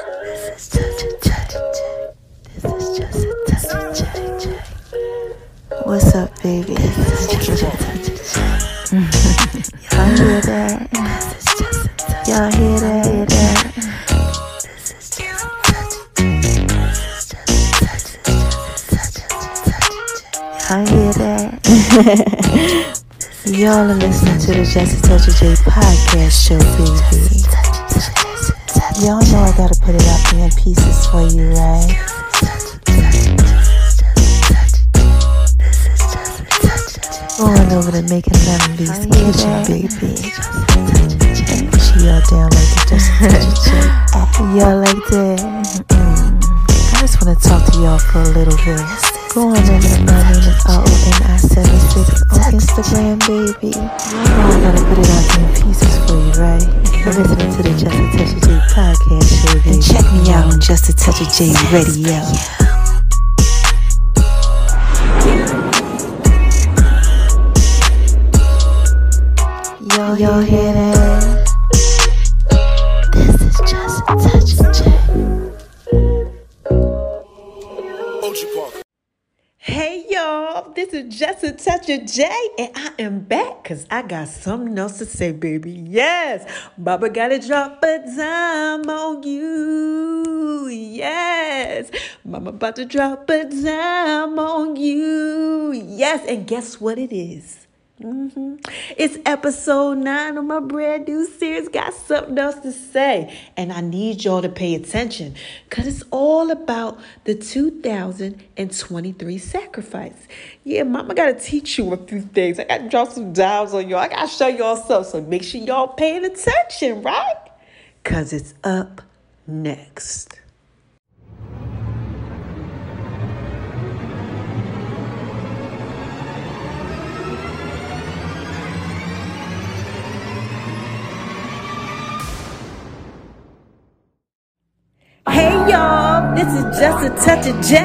Just a touch. Just a touch. What's up, baby? Just a touch. Y'all hear that? Y'all hear that? Hear that? This is just a touch. Just a touch. Y'all hear that? Y'all are listening to the Just a Touch of J podcast show, baby. Y'all know I gotta put it out there in pieces for you, right? Going over to making lemonades kitchen, baby. She all down like the Jesse Toucher J. Y'all like that? Mm. I just wanna talk to y'all for a little bit. Go on over to my name is R-O-N-I-76 on Instagram, baby. You know I gotta put it out in pieces for you, right? You're listening to the Just a Touch of J podcast show, baby. And check me out on Just a Touch of J Radio. Y'all hear that? Of J, and I am back because I got something else to say, baby. Yes, Baba gotta drop a dime on you. Yes, Mama about to drop a dime on you. Yes, and guess what it is? Hmm It's episode nine of my brand new series. Got something else to say, and I need y'all to pay attention because it's all about the 2023 sacrifice. Yeah, Mama got to teach you a few things. I got to drop some dials on y'all. I got to show y'all stuff, so make sure y'all paying attention, right? Because it's up next. Hey y'all, this is just a touch of J,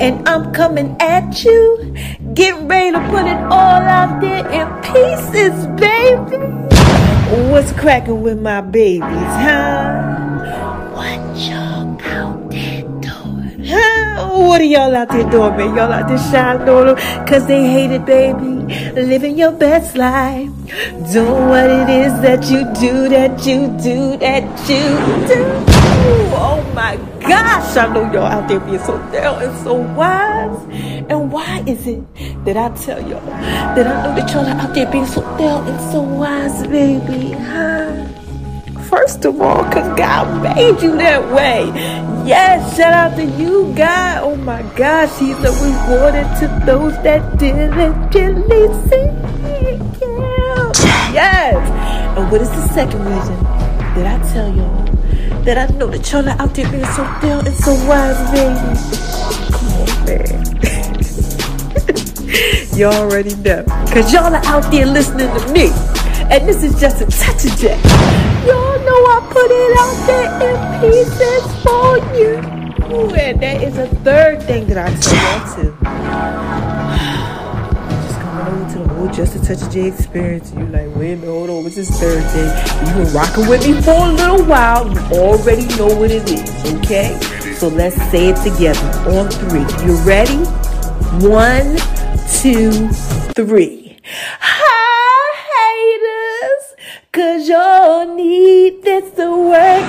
and I'm coming at you. Getting ready to put it all out there in pieces, baby. What's cracking with my babies, huh? What y'all What are y'all out there doing, man? Y'all out there shining on them because they hate it, baby. Living your best life. Doing what it is that you do, that you do, that you do. Oh my gosh, I know y'all out there being so down and so wise. And why is it that I tell y'all that I know that y'all are out there being so down and so wise, baby? Huh? First of all, because God made you that way. Yes, shout out to you, God. Oh my gosh, He's a rewarder to those that diligently seek Him. Yes. And what is the second reason that I tell y'all that I know that y'all are out there being so down and so wise, baby? Come on, man. you already know. Because y'all are out there listening to me. And this is just a touch of J. Y'all know I put it out there in pieces for you. Ooh, and there is a third thing that I y'all too. Just coming over to the whole Just a Touch of J experience. You're like, wait a minute, hold on, what's this third thing? You've been rocking with me for a little while. You already know what it is, okay? So let's say it together on three. You ready? One, two, three. Hi, haters, cause y'all need this to work.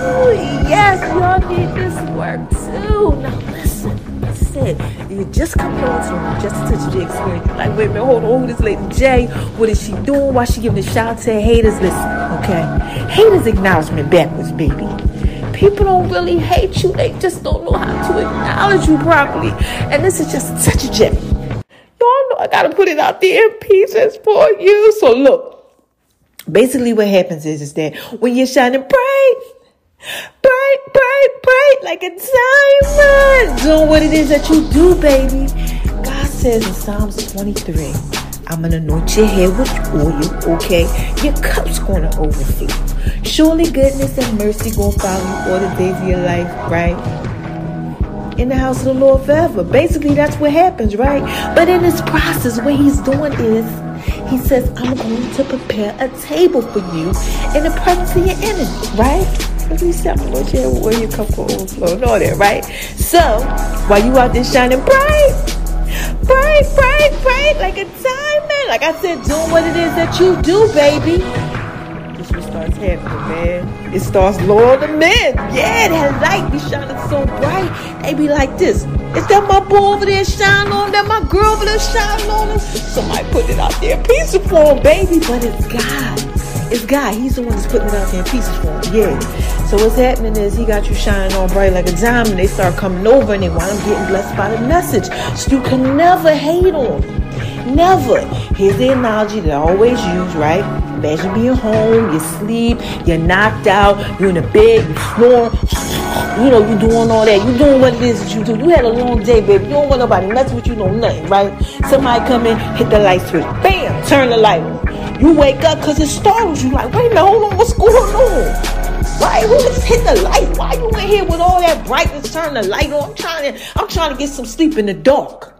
Ooh, yes, y'all need this work too. Now listen, listen. You just come to the just a touch J experience. Like, wait a minute, hold on, who this lady J? What is she doing? Why she giving a shout out to haters? Listen, okay? Haters acknowledgement backwards, baby. People don't really hate you, they just don't know how to acknowledge you properly. And this is just such a touch Y'all know I gotta put it out there in pieces for you. So look, basically what happens is, is that when you're shining bright, bright, bright, bright, like a diamond, doing what it is that you do, baby. God says in Psalms 23, I'm gonna anoint your head with oil, okay? Your cup's gonna overflow. Surely goodness and mercy gonna follow you all the days of your life, right? In the house of the Lord forever. Basically, that's what happens, right? But in this process, what he's doing is he says, I'm going to prepare a table for you in the presence of your enemy, right? be something what you where you come from overflow and all that, right? So while you out there shining bright, bright, bright, bright, like a diamond, like I said, doing what it is that you do, baby. What starts happening, man. It starts lowering the men. Yeah, that light be shining so bright. They be like this. Is that my boy over there shining on? That my girl over there shining on? Somebody put it out there, piece for form, baby. But it's God. It's God. He's the one that's putting it out there in pieces for him. Yeah. So what's happening is he got you shining on bright like a diamond. They start coming over and they want them getting blessed by the message. So you can never hate on them. Never. Here's the analogy that I always use, right? Imagine being home, you sleep, you're knocked out, you're in the bed, you snoring, you know, you're doing all that. You're doing what it is that you do. You had a long day, baby. You don't want nobody messing with you, no nothing, right? Somebody come in, hit the light switch, bam, turn the light on. You wake up because it startles you. Like, wait a minute, hold on, what's going on? Right? Who just hit the light? Why you in here with all that brightness? Turn the light on. I'm trying to, I'm trying to get some sleep in the dark.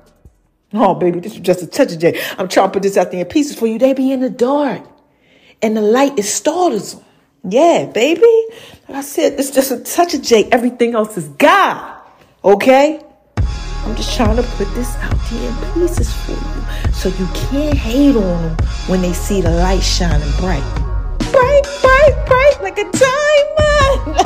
Oh, baby, this is just a touch of J. I'm trying to put this out there in pieces for you. They be in the dark. And the light, is startles them. Yeah, baby. Like I said, it's just a touch of J. Everything else is God. Okay? I'm just trying to put this out here in pieces for you. So you can't hate on them when they see the light shining bright. Bright, bright, bright, like a diamond.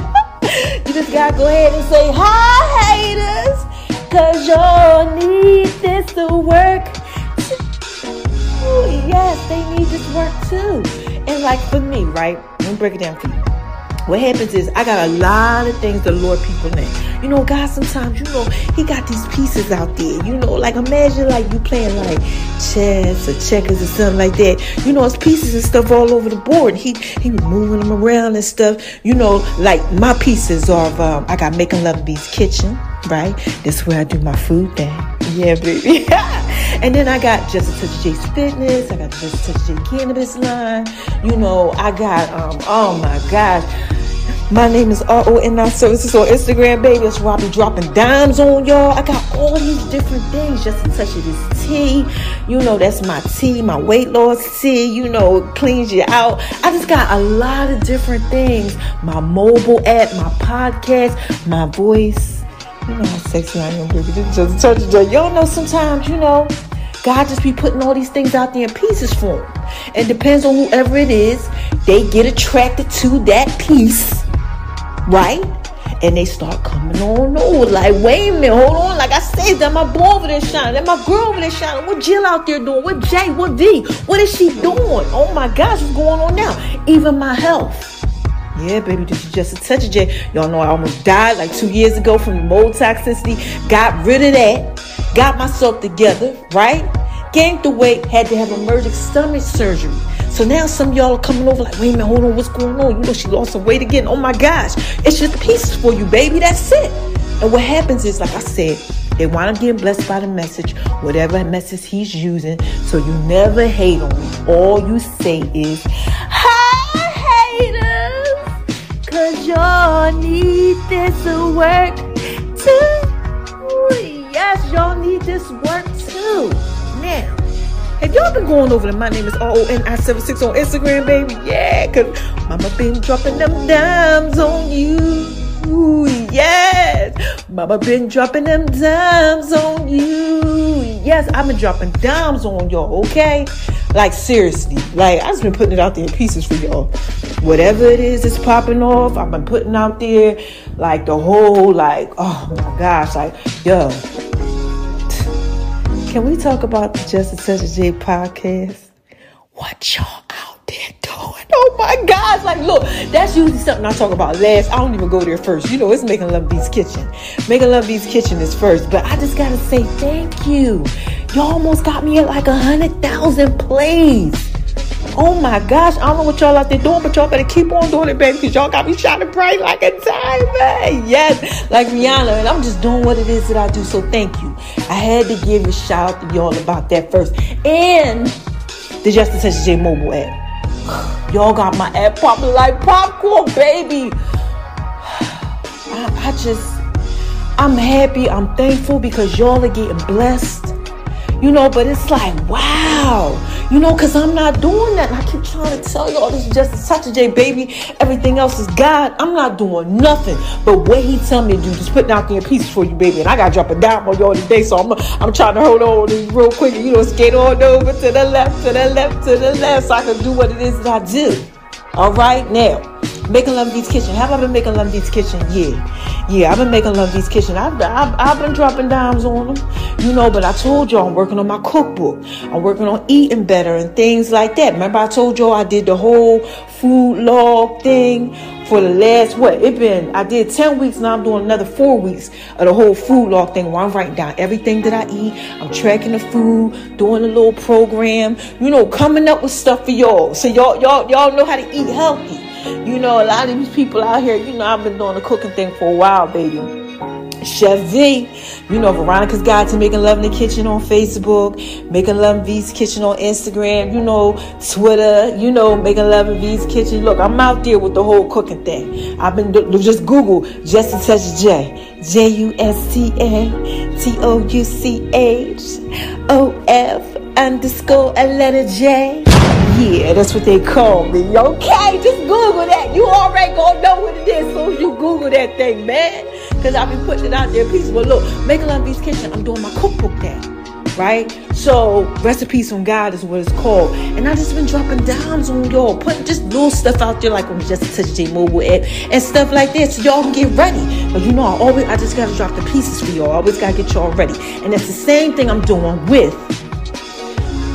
you just gotta go ahead and say, hi, haters. Cause y'all need this to work. Ooh, yes, they need this work too. And like for me, right? Let me break it down for you. What happens is I got a lot of things to lure people in. You know, God sometimes, you know, he got these pieces out there. You know, like imagine like you playing like chess or checkers or something like that. You know, it's pieces and stuff all over the board. He he was moving them around and stuff. You know, like my pieces of um, I got making Love V's Kitchen, right? That's where I do my food thing. Yeah, baby. and then I got Just a Touch J's Fitness. I got Just a Touch J Cannabis line. You know, I got, um, oh my gosh. My name is R-O-N-I Services on Instagram, baby. That's where I be dropping dimes on y'all. I got all these different things just a touch of this tea. You know, that's my tea, my weight loss tea. You know, cleans you out. I just got a lot of different things. My mobile app, my podcast, my voice you know how sexy I am, baby. Just touch it. Y'all know sometimes, you know, God just be putting all these things out there in pieces for them. And depends on whoever it is, they get attracted to that piece, right? And they start coming on over. Like, wait a minute, hold on. Like I said, that my boy over there shining. That my girl over there shining. What Jill out there doing? What Jay? What D? What is she doing? Oh my gosh, what's going on now? Even my health. Yeah, baby, this is just a touch of J. Y'all know I almost died like two years ago from mold toxicity. Got rid of that. Got myself together, right? Gained the weight, had to have emergency stomach surgery. So now some y'all are coming over like, wait a minute, hold on, what's going on? You know, she lost some weight again. Oh my gosh. It's just pieces for you, baby. That's it. And what happens is, like I said, they want to get blessed by the message, whatever message he's using. So you never hate on me. All you say is, Y'all need this work too. Yes, y'all need this work too. Now, have y'all been going over to my name is R-O-N-I-76 on Instagram, baby? Yeah, cause mama been dropping them dimes on you. Yes, mama been dropping them dimes on you. Yes, I've been dropping dimes on y'all, okay? Like seriously, like I just been putting it out there in pieces for y'all. Whatever it is that's popping off, I've been putting out there like the whole like oh my gosh, like yo. Can we talk about the Just a Touch of J podcast? What y'all out there doing? Oh my gosh, like look, that's usually something I talk about last. I don't even go there first. You know, it's Making Love Beats Kitchen. Making Love Beats Kitchen is first. But I just gotta say thank you. Y'all almost got me at like a hundred thousand plays. Oh my gosh, I don't know what y'all out there doing, but y'all better keep on doing it, baby, because y'all got me shining bright like a diamond. Yes, like Rihanna, and I'm just doing what it is that I do. So thank you. I had to give a shout out to y'all about that first. And the Just a Touch J mobile app. Y'all got my app popping like popcorn, baby. I, I just, I'm happy, I'm thankful because y'all are getting blessed. You know, but it's like, wow. You know, because I'm not doing that. And I keep trying to tell y'all this is just a J, baby. Everything else is God. I'm not doing nothing but what He tell me to do. Just putting out there pieces for you, baby. And I got to drop a dime on y'all today. So I'm, I'm trying to hold on real quick. You know, skate on over to the left, to the left, to the left so I can do what it is that I do. All right, now. Making Love Kitchen. Have I been making Love Kitchen? Yeah. Yeah, I've been making Love Kitchen. I've, I've, I've been dropping dimes on them, you know, but I told y'all I'm working on my cookbook. I'm working on eating better and things like that. Remember I told y'all I did the whole food log thing for the last, what, it been, I did 10 weeks, now I'm doing another four weeks of the whole food log thing where I'm writing down everything that I eat. I'm tracking the food, doing a little program, you know, coming up with stuff for y'all. So y'all, y'all, y'all know how to eat healthy. You know, a lot of these people out here, you know, I've been doing the cooking thing for a while, baby. Chef Z, you know, Veronica's Guide to Making Love in the Kitchen on Facebook, Making Love in V's Kitchen on Instagram, you know, Twitter, you know, Making Love in V's Kitchen. Look, I'm out there with the whole cooking thing. I've been, just Google Just a Touch J. J U S T A T O U C H O F underscore a letter J. Yeah, that's what they call me. Okay, just Google that. You already gonna know what it is as you Google that thing, man. Cause I've been putting it out there piece. But look, Making Love V's Kitchen, I'm doing my cookbook now. Right? So recipes from God is what it's called. And I just been dropping dimes on y'all, putting just little stuff out there like on Just a Touch J mobile app and stuff like that. So y'all can get ready. But you know, I always I just gotta drop the pieces for y'all. I always gotta get y'all ready. And that's the same thing I'm doing with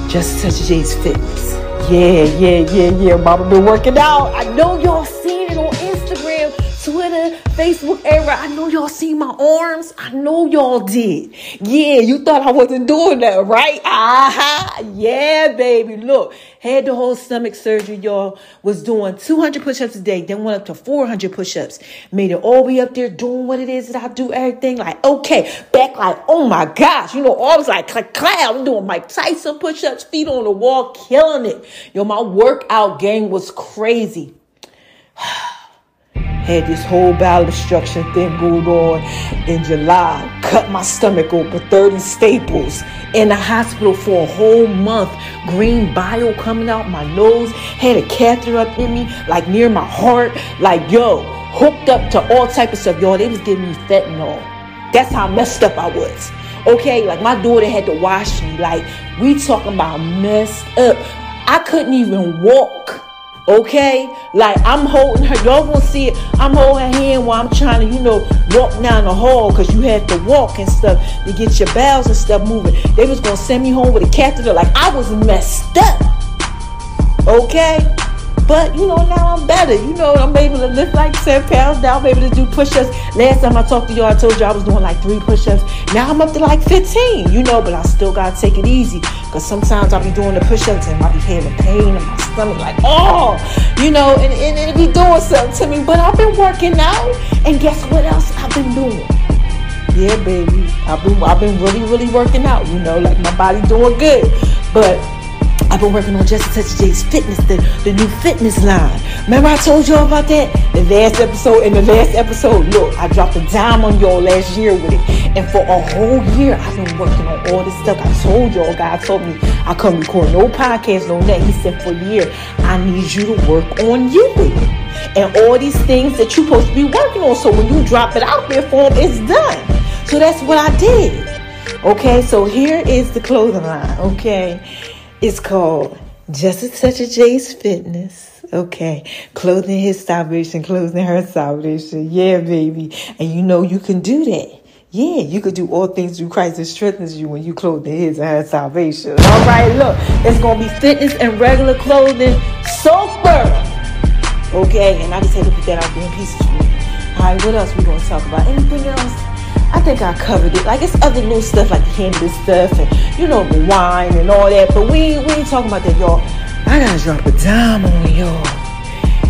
Just a Touch J's Fitness. Yeah, yeah, yeah, yeah. Mama been working out. I know y'all seen it on Instagram, Twitter, Facebook era. I know y'all seen my arms. I know y'all did. Yeah, you thought I wasn't doing that, right? Aha. Yeah, baby. Look, had the whole stomach surgery, y'all. Was doing 200 push-ups a day. Then went up to 400 push-ups. Made it all be up there doing what it is that I do everything. Like, okay. Back like, oh my gosh. You know, I was like, clap, clap. I'm doing Mike Tyson push-ups, feet on the wall, killing it. Yo, my workout game was crazy. Had this whole bowel obstruction thing going on in July. Cut my stomach open, 30 staples. In the hospital for a whole month. Green bile coming out my nose. Had a catheter up in me, like near my heart. Like, yo, hooked up to all type of stuff. Y'all, they was giving me fentanyl. That's how messed up I was. Okay, like my daughter had to wash me. Like, we talking about messed up. I couldn't even walk. Okay, like I'm holding her. Y'all gonna see it. I'm holding her hand while I'm trying to, you know, walk down the hall because you have to walk and stuff to get your bowels and stuff moving. They was gonna send me home with a catheter. Like I was messed up. Okay, but you know now I'm better. You know I'm able to lift like ten pounds. Now I'm able to do push-ups. Last time I talked to y'all, I told you I was doing like three push-ups. Now I'm up to like 15. You know, but I still gotta take it easy because sometimes I'll be doing the push-ups and I'll be having pain in my stomach, like oh, you know, and, and it'll be doing something to me. But I've been working out, and guess what else I've been doing? Yeah, baby, I've been I've been really really working out. You know, like my body doing good, but I've been working on Just a Touch J's Fitness, the, the new fitness line. Remember I told y'all about that? The last episode, in the last episode, look, I dropped a dime on y'all last year with it. And for a whole year, I've been working on all this stuff. I told y'all, God told me I couldn't record no podcast, no net. He said for a year, I need you to work on you. And all these things that you're supposed to be working on. So when you drop it out there for him, it's done. So that's what I did. Okay, so here is the clothing line. Okay. It's called Just a Touch of J's Fitness. Okay. Clothing his salvation, clothing her salvation. Yeah, baby. And you know you can do that. Yeah, you could do all things through Christ that strengthens you when you clothe in his and her salvation. All right, look, it's gonna be fitness and regular clothing sober. Okay, and I just had to put that out there in pieces for you. All right, what else we gonna talk about? Anything else? I think I covered it. Like it's other new stuff like the stuff and you know the wine and all that. But we we ain't talking about that, y'all. I gotta drop a dime on y'all.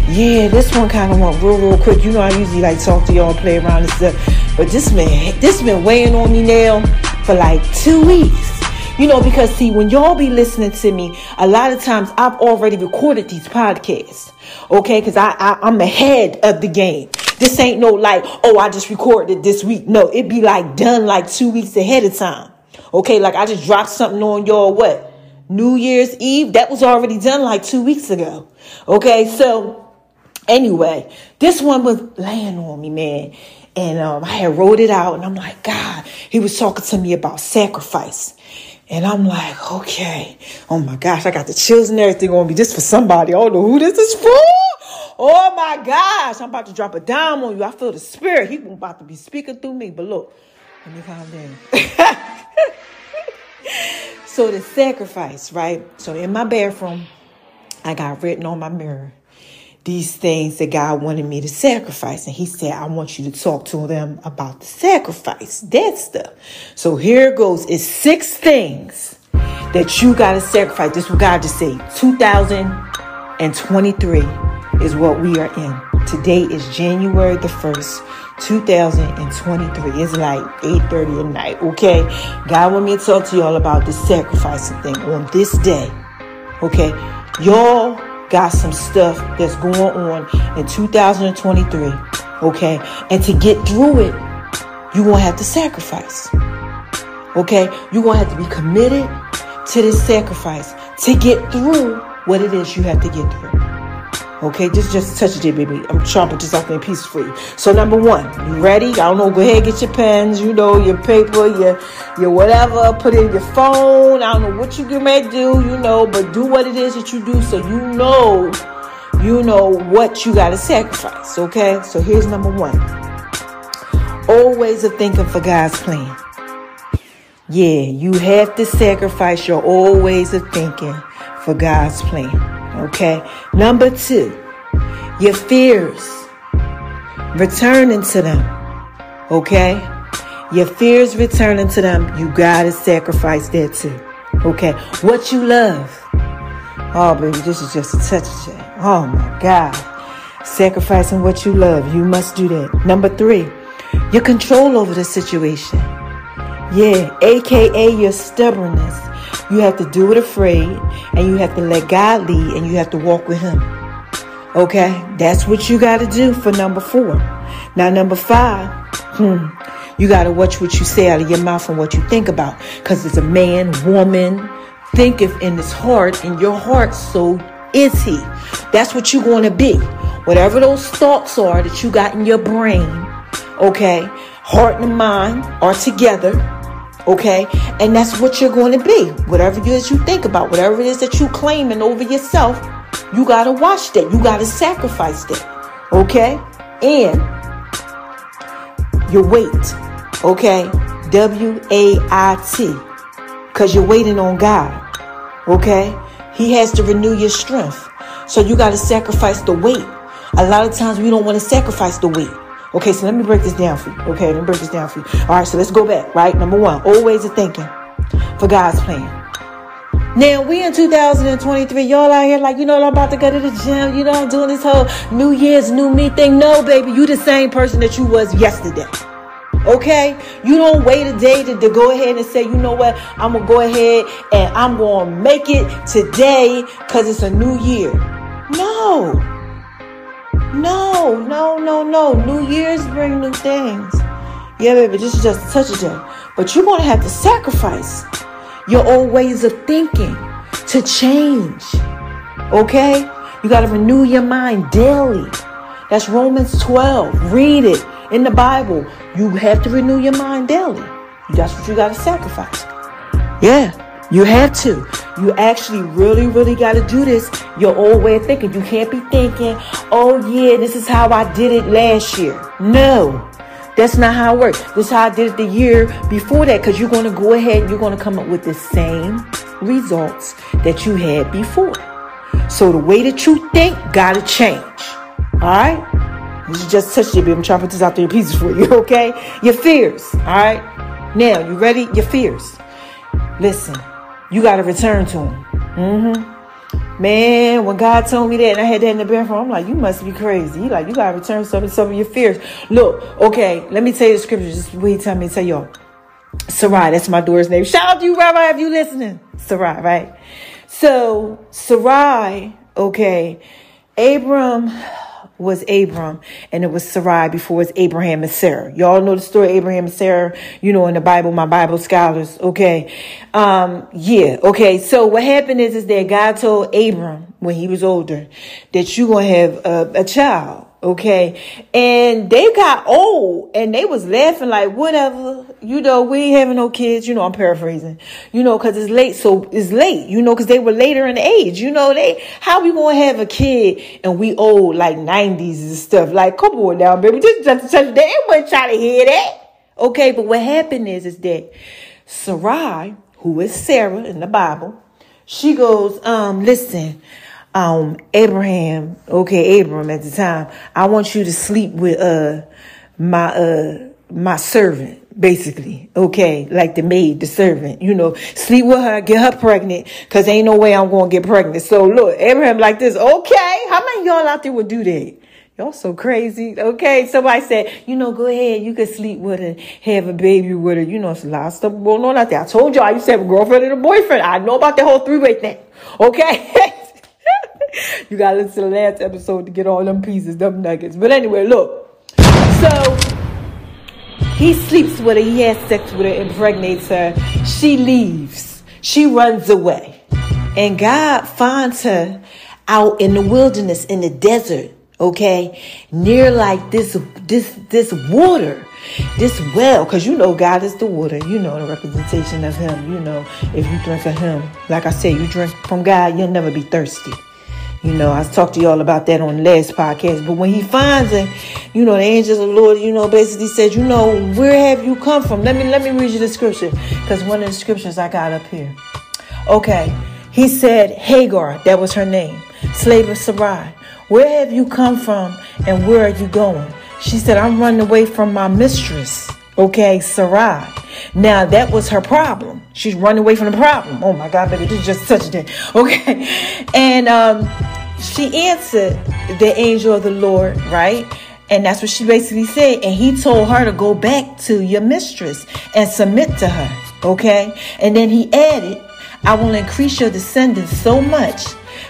Yeah, this one kind of went real real quick. You know I usually like talk to y'all, play around and stuff. But this man, this been weighing on me now for like two weeks. You know, because see, when y'all be listening to me, a lot of times I've already recorded these podcasts. Okay, because I, I I'm ahead of the game. This ain't no like, oh, I just recorded this week. No, it be like done like two weeks ahead of time. Okay, like I just dropped something on y'all what? New Year's Eve, that was already done like two weeks ago. Okay, so anyway, this one was laying on me, man. And um, I had wrote it out, and I'm like, God, he was talking to me about sacrifice. And I'm like, okay, oh my gosh, I got the chills and everything on me. This for somebody. I don't know who this is for. Oh my gosh, I'm about to drop a dime on you. I feel the spirit. He about to be speaking through me. But look, let me calm down. so the sacrifice, right? So in my bathroom, I got written on my mirror these things that God wanted me to sacrifice. And he said, I want you to talk to them about the sacrifice, that stuff. So here it goes. It's six things that you got to sacrifice. This is what God just said. 2023 is what we are in. Today is January the 1st, 2023. It's like 8.30 at night, okay? God want me to talk to y'all about the sacrificing thing on this day, okay? Y'all got some stuff that's going on in 2023, okay? And to get through it, you're going to have to sacrifice, okay? You're going to have to be committed to this sacrifice to get through what it is you have to get through. Okay, just just touch it, baby. I'm trying to this out there for you. So number one, you ready? I don't know. Go ahead, get your pens. You know your paper, your your whatever. Put in your phone. I don't know what you may do. You know, but do what it is that you do, so you know, you know what you got to sacrifice. Okay. So here's number one. Always a thinking for God's plan. Yeah, you have to sacrifice your old ways of thinking for God's plan. Okay. Number two, your fears. Returning to them. Okay. Your fears returning to them. You gotta sacrifice that too. Okay. What you love. Oh, baby, this is just a touch of it. Oh my God. Sacrificing what you love. You must do that. Number three, your control over the situation. Yeah, aka your stubbornness. You have to do it afraid and you have to let God lead and you have to walk with Him. Okay? That's what you got to do for number four. Now, number five, hmm, you got to watch what you say out of your mouth and what you think about. Because it's a man, woman, thinketh in his heart, in your heart, so is he. That's what you're going to be. Whatever those thoughts are that you got in your brain, okay, heart and mind are together Okay? And that's what you're going to be. Whatever it is you think about, whatever it is that you claiming over yourself, you got to watch that. You got to sacrifice that. Okay? And your weight. Okay? W A I T. Because you're waiting on God. Okay? He has to renew your strength. So you got to sacrifice the weight. A lot of times we don't want to sacrifice the weight. Okay, so let me break this down for you. Okay, let me break this down for you. All right, so let's go back, right? Number one, old ways of thinking for God's plan. Now we in 2023, y'all out here like, you know, I'm about to go to the gym. You know, I'm doing this whole New Year's, new me thing. No, baby, you the same person that you was yesterday. Okay? You don't wait a day to, to go ahead and say, you know what, I'm gonna go ahead and I'm gonna make it today because it's a new year. No. No, no, no, no. New Year's bring new things. Yeah, baby, this is just a touch of day. But you're going to have to sacrifice your old ways of thinking to change. Okay? You got to renew your mind daily. That's Romans 12. Read it in the Bible. You have to renew your mind daily. That's what you got to sacrifice. Yeah. You have to. You actually really, really got to do this your old way of thinking. You can't be thinking, oh, yeah, this is how I did it last year. No, that's not how it works. This is how I did it the year before that because you're going to go ahead and you're going to come up with the same results that you had before. So the way that you think got to change. All right? This is just touch it, baby. I'm trying to put this out there pieces for you, okay? Your fears. All right? Now, you ready? Your fears. Listen you got to return to him. Mm-hmm. Man, when God told me that and I had that in the bathroom, I'm like, you must be crazy. He like, you got to return some of, some of your fears. Look, okay, let me tell you the scripture. Just wait, tell me tell y'all. Sarai, that's my daughter's name. Shout out to you, Rabbi, if you listening. Sarai, right? So, Sarai, okay, Abram, was Abram and it was Sarai before it was Abraham and Sarah. Y'all know the story Abraham and Sarah, you know, in the Bible, my Bible scholars. Okay. Um, yeah. Okay. So what happened is, is that God told Abram when he was older that you're going to have a, a child. Okay. And they got old and they was laughing like, whatever, you know, we ain't having no kids. You know, I'm paraphrasing, you know, cause it's late. So it's late, you know, cause they were later in age, you know, they, how we gonna have a kid and we old like 90s and stuff? Like, come on now, baby. Just, just, just they ain't trying to hear that. Okay. But what happened is, is that Sarai, who is Sarah in the Bible, she goes, um, listen, um, Abraham, okay, Abram at the time, I want you to sleep with, uh, my, uh, my servant, basically. Okay. Like the maid, the servant, you know, sleep with her, get her pregnant, cause ain't no way I'm to get pregnant. So look, Abraham like this. Okay. How many y'all out there would do that? Y'all so crazy. Okay. Somebody said, you know, go ahead. You can sleep with her, have a baby with her. You know, it's a lot of stuff going on out there. I told y'all I used to have a girlfriend and a boyfriend. I know about the whole three way thing. Okay. you gotta listen to the last episode to get all them pieces, them nuggets. But anyway, look. So he sleeps with her, he has sex with her, impregnates her. She leaves. She runs away. And God finds her out in the wilderness, in the desert, okay? Near like this this this water this well, because you know God is the water, you know the representation of Him. You know, if you drink of Him, like I said, you drink from God, you'll never be thirsty. You know, I talked to y'all about that on the last podcast. But when he finds it, you know, the angels of the Lord, you know, basically said, you know, where have you come from? Let me let me read you the scripture. Because one of the scriptures I got up here. Okay. He said, Hagar, that was her name, slave of Sarai. Where have you come from and where are you going? She said, I'm running away from my mistress. Okay, Sarai. Now that was her problem. She's running away from the problem. Oh my God, baby, this is just such a thing. Okay. And um, she answered the angel of the Lord, right? And that's what she basically said. And he told her to go back to your mistress and submit to her. Okay. And then he added, I will increase your descendants so much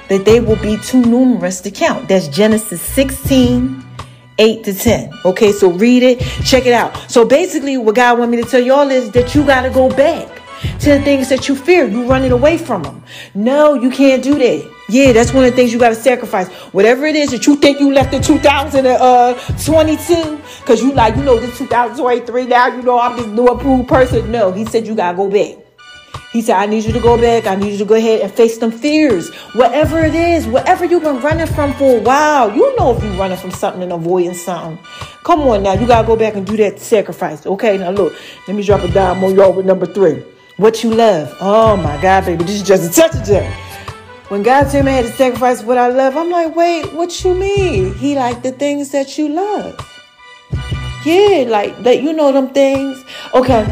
that they will be too numerous to count. That's Genesis 16, 8 to 10. Okay, so read it, check it out. So basically, what God want me to tell y'all is that you got to go back to the things that you fear. You running away from them. No, you can't do that. Yeah, that's one of the things you got to sacrifice. Whatever it is that you think you left in 2022, uh, because you like, you know, this 2023 now, you know, I'm this new approved person. No, he said you got to go back. He said, I need you to go back. I need you to go ahead and face them fears. Whatever it is, whatever you've been running from for a while, you know if you're running from something and avoiding something. Come on now, you got to go back and do that sacrifice. Okay, now look, let me drop a dime on y'all with number three. What you love. Oh my God, baby, this is just a touch of that. When God told me I had to sacrifice what I love, I'm like, wait, what you mean? He like the things that you love. Yeah, like that, you know them things. Okay.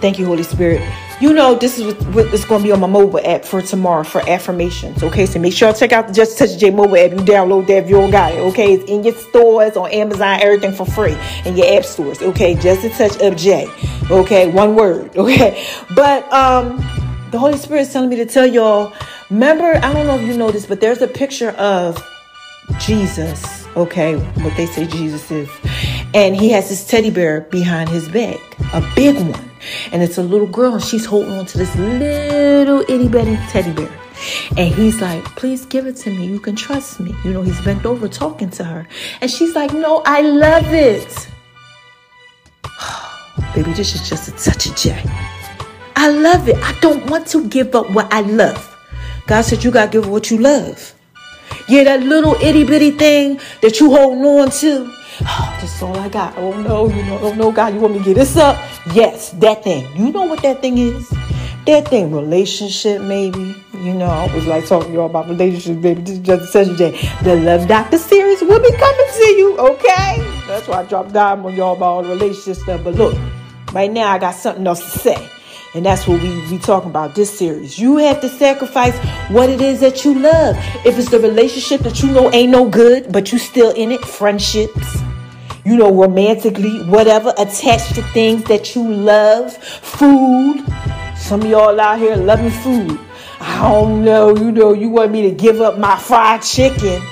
Thank you, Holy Spirit you know this is what it's going to be on my mobile app for tomorrow for affirmations okay? So make sure y'all check out the just touch j mobile app. You download that if you don't got it okay? It's in your stores on amazon everything for free in your app stores okay? Just a touch of j okay? One word okay? But um the holy spirit is telling me to tell y'all remember i don't know if you know this but there's a picture of jesus okay? What they say jesus is. And he has his teddy bear behind his back a big one and it's a little girl, and she's holding on to this little itty bitty teddy bear. And he's like, please give it to me. You can trust me. You know, he's bent over talking to her. And she's like, no, I love it. Baby, this is just a touch of love it. I don't want to give up what I love. God said, you got to give what you love. Yeah, that little itty bitty thing that you holding on to. Oh, this is all I got. Oh no, you know, oh no, God, you want me to get this up? Yes, that thing. You know what that thing is? That thing, relationship, maybe. You know, I was like talking to y'all about relationships, baby. This is just a session day. The Love Doctor series will be coming to you, okay? That's why I dropped down on y'all about all the relationship stuff. But look, right now I got something else to say. And that's what we we talking about this series. You have to sacrifice what it is that you love. If it's the relationship that you know ain't no good, but you still in it, friendships, you know, romantically, whatever, attached to things that you love, food. Some of y'all out here loving food. I don't know, you know, you want me to give up my fried chicken.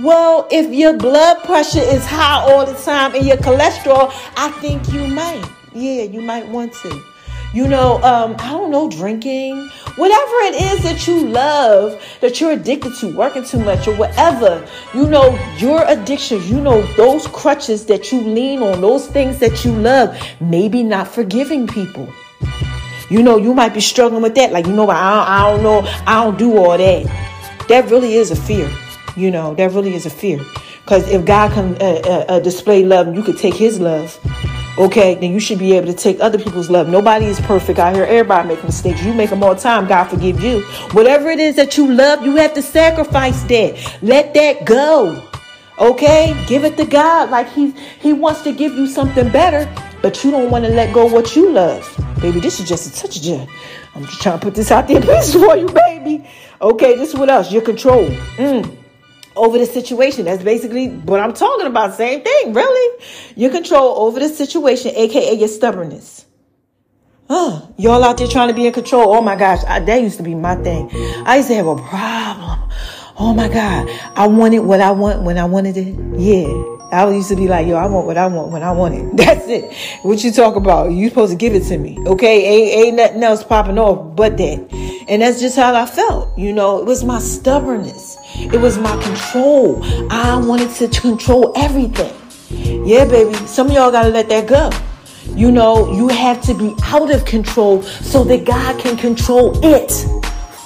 Well, if your blood pressure is high all the time and your cholesterol, I think you might. Yeah, you might want to. You know, um, I don't know, drinking, whatever it is that you love, that you're addicted to, working too much or whatever. You know, your addictions, you know, those crutches that you lean on, those things that you love, maybe not forgiving people. You know, you might be struggling with that. Like, you know, I I don't know, I don't do all that. That really is a fear. You know, that really is a fear. Because if God can uh, uh, uh, display love, you could take His love. Okay, then you should be able to take other people's love. Nobody is perfect out here. Everybody make mistakes. You make them all the time. God forgive you. Whatever it is that you love, you have to sacrifice that. Let that go. Okay, give it to God. Like He He wants to give you something better, but you don't want to let go what you love. Baby, this is just a touch of joy. I'm just trying to put this out there for you, baby. Okay, this is what else? Your control. Mm over the situation. That's basically what I'm talking about. Same thing, really. Your control over the situation, aka your stubbornness. Oh, y'all out there trying to be in control. Oh my gosh, I, that used to be my thing. I used to have a problem. Oh my God, I wanted what I want when I wanted it. Yeah. I used to be like, yo, I want what I want when I want it. That's it. What you talk about? You supposed to give it to me. Okay. Ain't, ain't nothing else popping off but that. And that's just how I felt. You know, it was my stubbornness. It was my control. I wanted to control everything. Yeah, baby. Some of y'all got to let that go. You know, you have to be out of control so that God can control it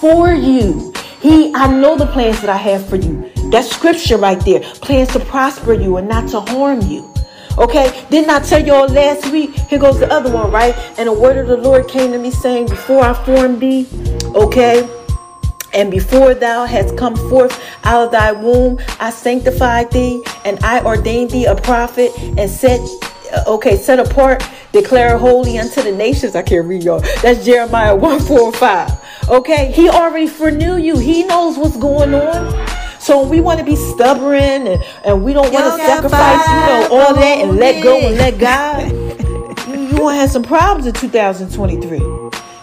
for you. He, I know the plans that I have for you. That's scripture right there. Plans to prosper you and not to harm you. Okay, didn't I tell y'all last week? Here goes the other one, right? And a word of the Lord came to me saying, Before I formed thee, okay, and before thou hast come forth out of thy womb, I sanctified thee, and I ordained thee a prophet, and set, okay, set apart, declare holy unto the nations. I can't read y'all. That's Jeremiah 1 4 5. Okay, he already foreknew you, he knows what's going on. So we want to be stubborn and, and we don't want to sacrifice, you know, all that and let go and let God. you, you want to have some problems in 2023.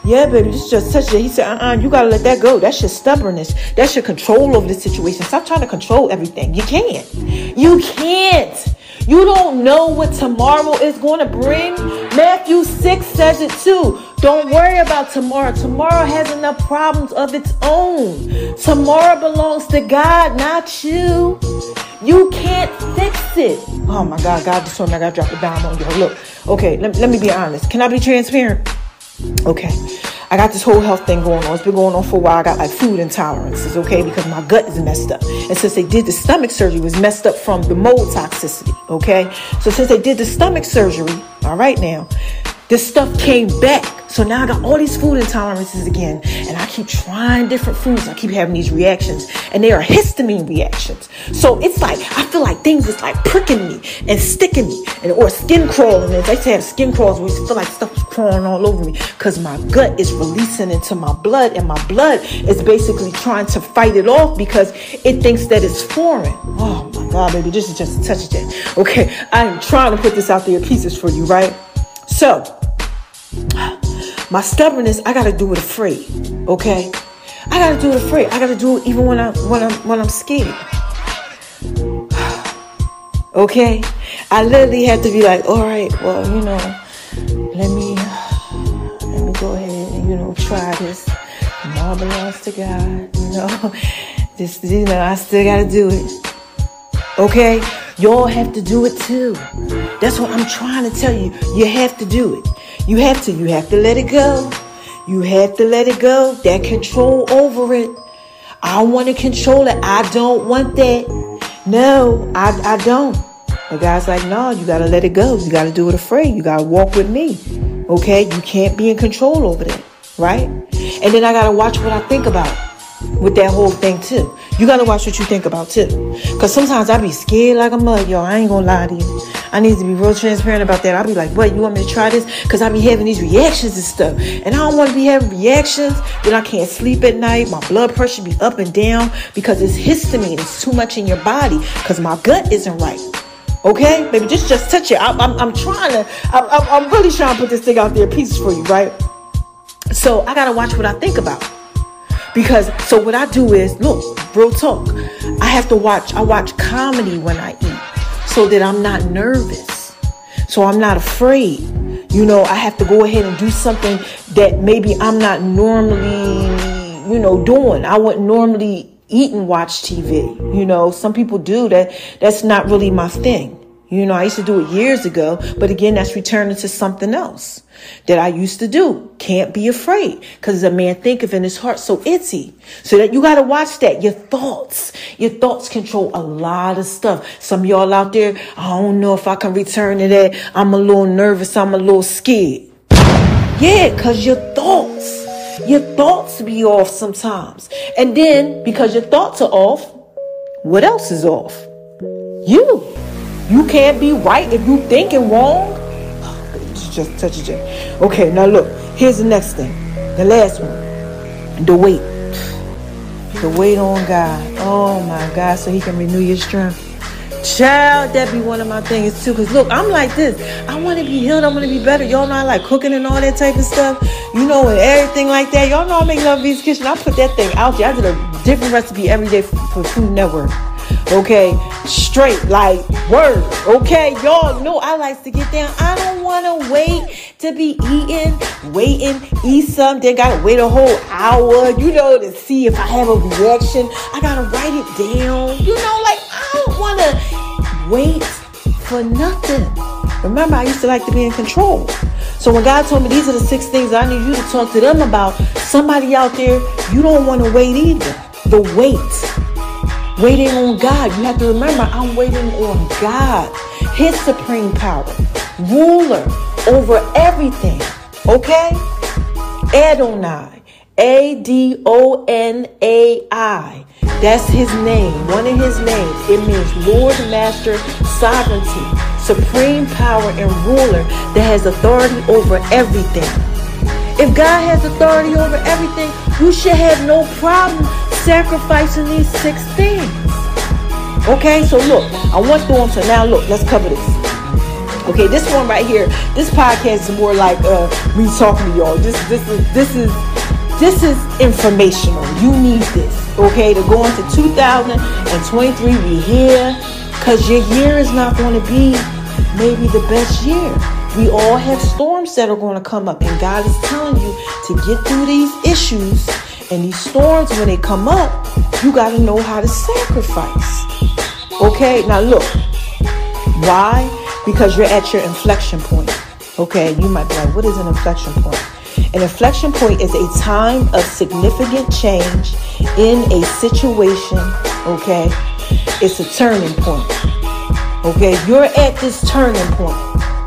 Yeah, baby, this just such a. He said, uh uh you gotta let that go. That's your stubbornness. That's your control over the situation. Stop trying to control everything. You can't. You can't. You don't know what tomorrow is going to bring. Matthew 6 says it too. Don't worry about tomorrow. Tomorrow has enough problems of its own. Tomorrow belongs to God, not you. You can't fix it. Oh my God, God just told me I gotta drop a dime on you. Look, okay, let, let me be honest. Can I be transparent? Okay. I got this whole health thing going on. It's been going on for a while. I got like food intolerances, okay, because my gut is messed up. And since they did the stomach surgery, was messed up from the mold toxicity, okay? So since they did the stomach surgery, all right now, this stuff came back. So now I got all these food intolerances again, and I keep trying different foods. I keep having these reactions, and they are histamine reactions. So it's like I feel like things is like pricking me and sticking me, and or skin crawling. And they say have skin crawls where you feel like stuff is crawling all over me because my gut is releasing into my blood, and my blood is basically trying to fight it off because it thinks that it's foreign. Oh my God, baby, this is just a touch of that. Okay, I'm trying to put this out there pieces for you, right? So, my stubbornness, I gotta do it afraid. Okay? I gotta do it afraid. I gotta do it even when I'm when I'm when I'm scared. okay? I literally have to be like, all right, well, you know, let me let me go ahead and you know try this. It all belongs to God, you know. This you know, I still gotta do it. Okay? Y'all have to do it too. That's what I'm trying to tell you. You have to do it. You have to. You have to let it go. You have to let it go. That control over it. I want to control it. I don't want that. No, I, I don't. The guy's like, no, you got to let it go. You got to do it afraid. You got to walk with me. Okay? You can't be in control over that. Right? And then I got to watch what I think about with that whole thing too. You gotta watch what you think about too. Cause sometimes I be scared like a mud, yo. I ain't gonna lie to you. I need to be real transparent about that. I'll be like, what, you want me to try this? Cause I be having these reactions and stuff. And I don't want to be having reactions. Then I can't sleep at night. My blood pressure be up and down because it's histamine. It's too much in your body. Cause my gut isn't right. Okay, baby, just just touch it. I, I'm, I'm trying to. I'm, I'm really trying to put this thing out there, pieces for you, right? So I gotta watch what I think about. Because so what I do is look, real talk. I have to watch. I watch comedy when I eat, so that I'm not nervous. So I'm not afraid. You know, I have to go ahead and do something that maybe I'm not normally, you know, doing. I wouldn't normally eat and watch TV. You know, some people do that. That's not really my thing. You know, I used to do it years ago, but again, that's returning to something else that I used to do. Can't be afraid because a man thinketh in his heart so itsy. So that you got to watch that. Your thoughts, your thoughts control a lot of stuff. Some y'all out there, I don't know if I can return to that. I'm a little nervous. I'm a little scared. Yeah, because your thoughts, your thoughts be off sometimes. And then because your thoughts are off, what else is off? You. You can't be right if you thinking wrong just touch it. Okay, now look. Here's the next thing. The last one. The weight. The weight on God. Oh my God, so He can renew your strength. Child, that be one of my things too. Cause look, I'm like this. I want to be healed. I want to be better. Y'all know I like cooking and all that type of stuff. You know, and everything like that. Y'all know I make Love V's Kitchen. I put that thing out there. I did a different recipe every day for, for Food Network okay? Straight, like word, okay? Y'all know I like to get down. I don't want to wait to be eating, waiting, eat something, They gotta wait a whole hour, you know, to see if I have a reaction. I gotta write it down, you know, like I don't want to wait for nothing. Remember, I used to like to be in control. So when God told me these are the six things I need you to talk to them about, somebody out there, you don't want to wait either. The wait Waiting on God. You have to remember, I'm waiting on God, His supreme power, ruler over everything. Okay? Adonai. A D O N A I. That's his name, one of his names. It means Lord, Master, Sovereignty, Supreme Power, and Ruler that has authority over everything. If God has authority over everything, you should have no problem sacrificing these six things. Okay, so look, I went through them. So now look, let's cover this. Okay, this one right here, this podcast is more like uh, me talking to y'all. This this is this is this is informational. You need this, okay, to go into 2023. We here because your year is not going to be maybe the best year. We all have storms that are going to come up, and God is telling you to get through these issues and these storms, when they come up, you got to know how to sacrifice. Okay, now look. Why? Because you're at your inflection point. Okay, you might be like, what is an inflection point? An inflection point is a time of significant change in a situation. Okay, it's a turning point. Okay, you're at this turning point.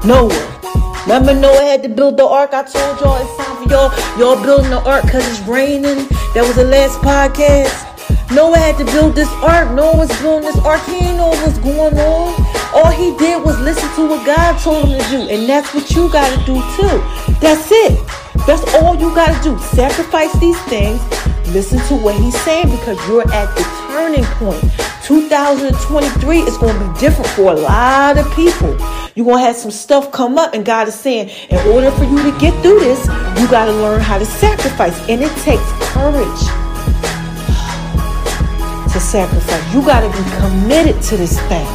Noah. Remember Noah had to build the ark? I told y'all for y'all. Y'all building the ark because it's raining. That was the last podcast. Noah had to build this ark. Noah was building this ark. He didn't know what's going on. All he did was listen to what God told him to do. And that's what you got to do too. That's it. That's all you got to do. Sacrifice these things. Listen to what he's saying because you're at the turning point. 2023 is going to be different for a lot of people. You're going to have some stuff come up, and God is saying, in order for you to get through this, you got to learn how to sacrifice. And it takes courage to sacrifice. You got to be committed to this thing.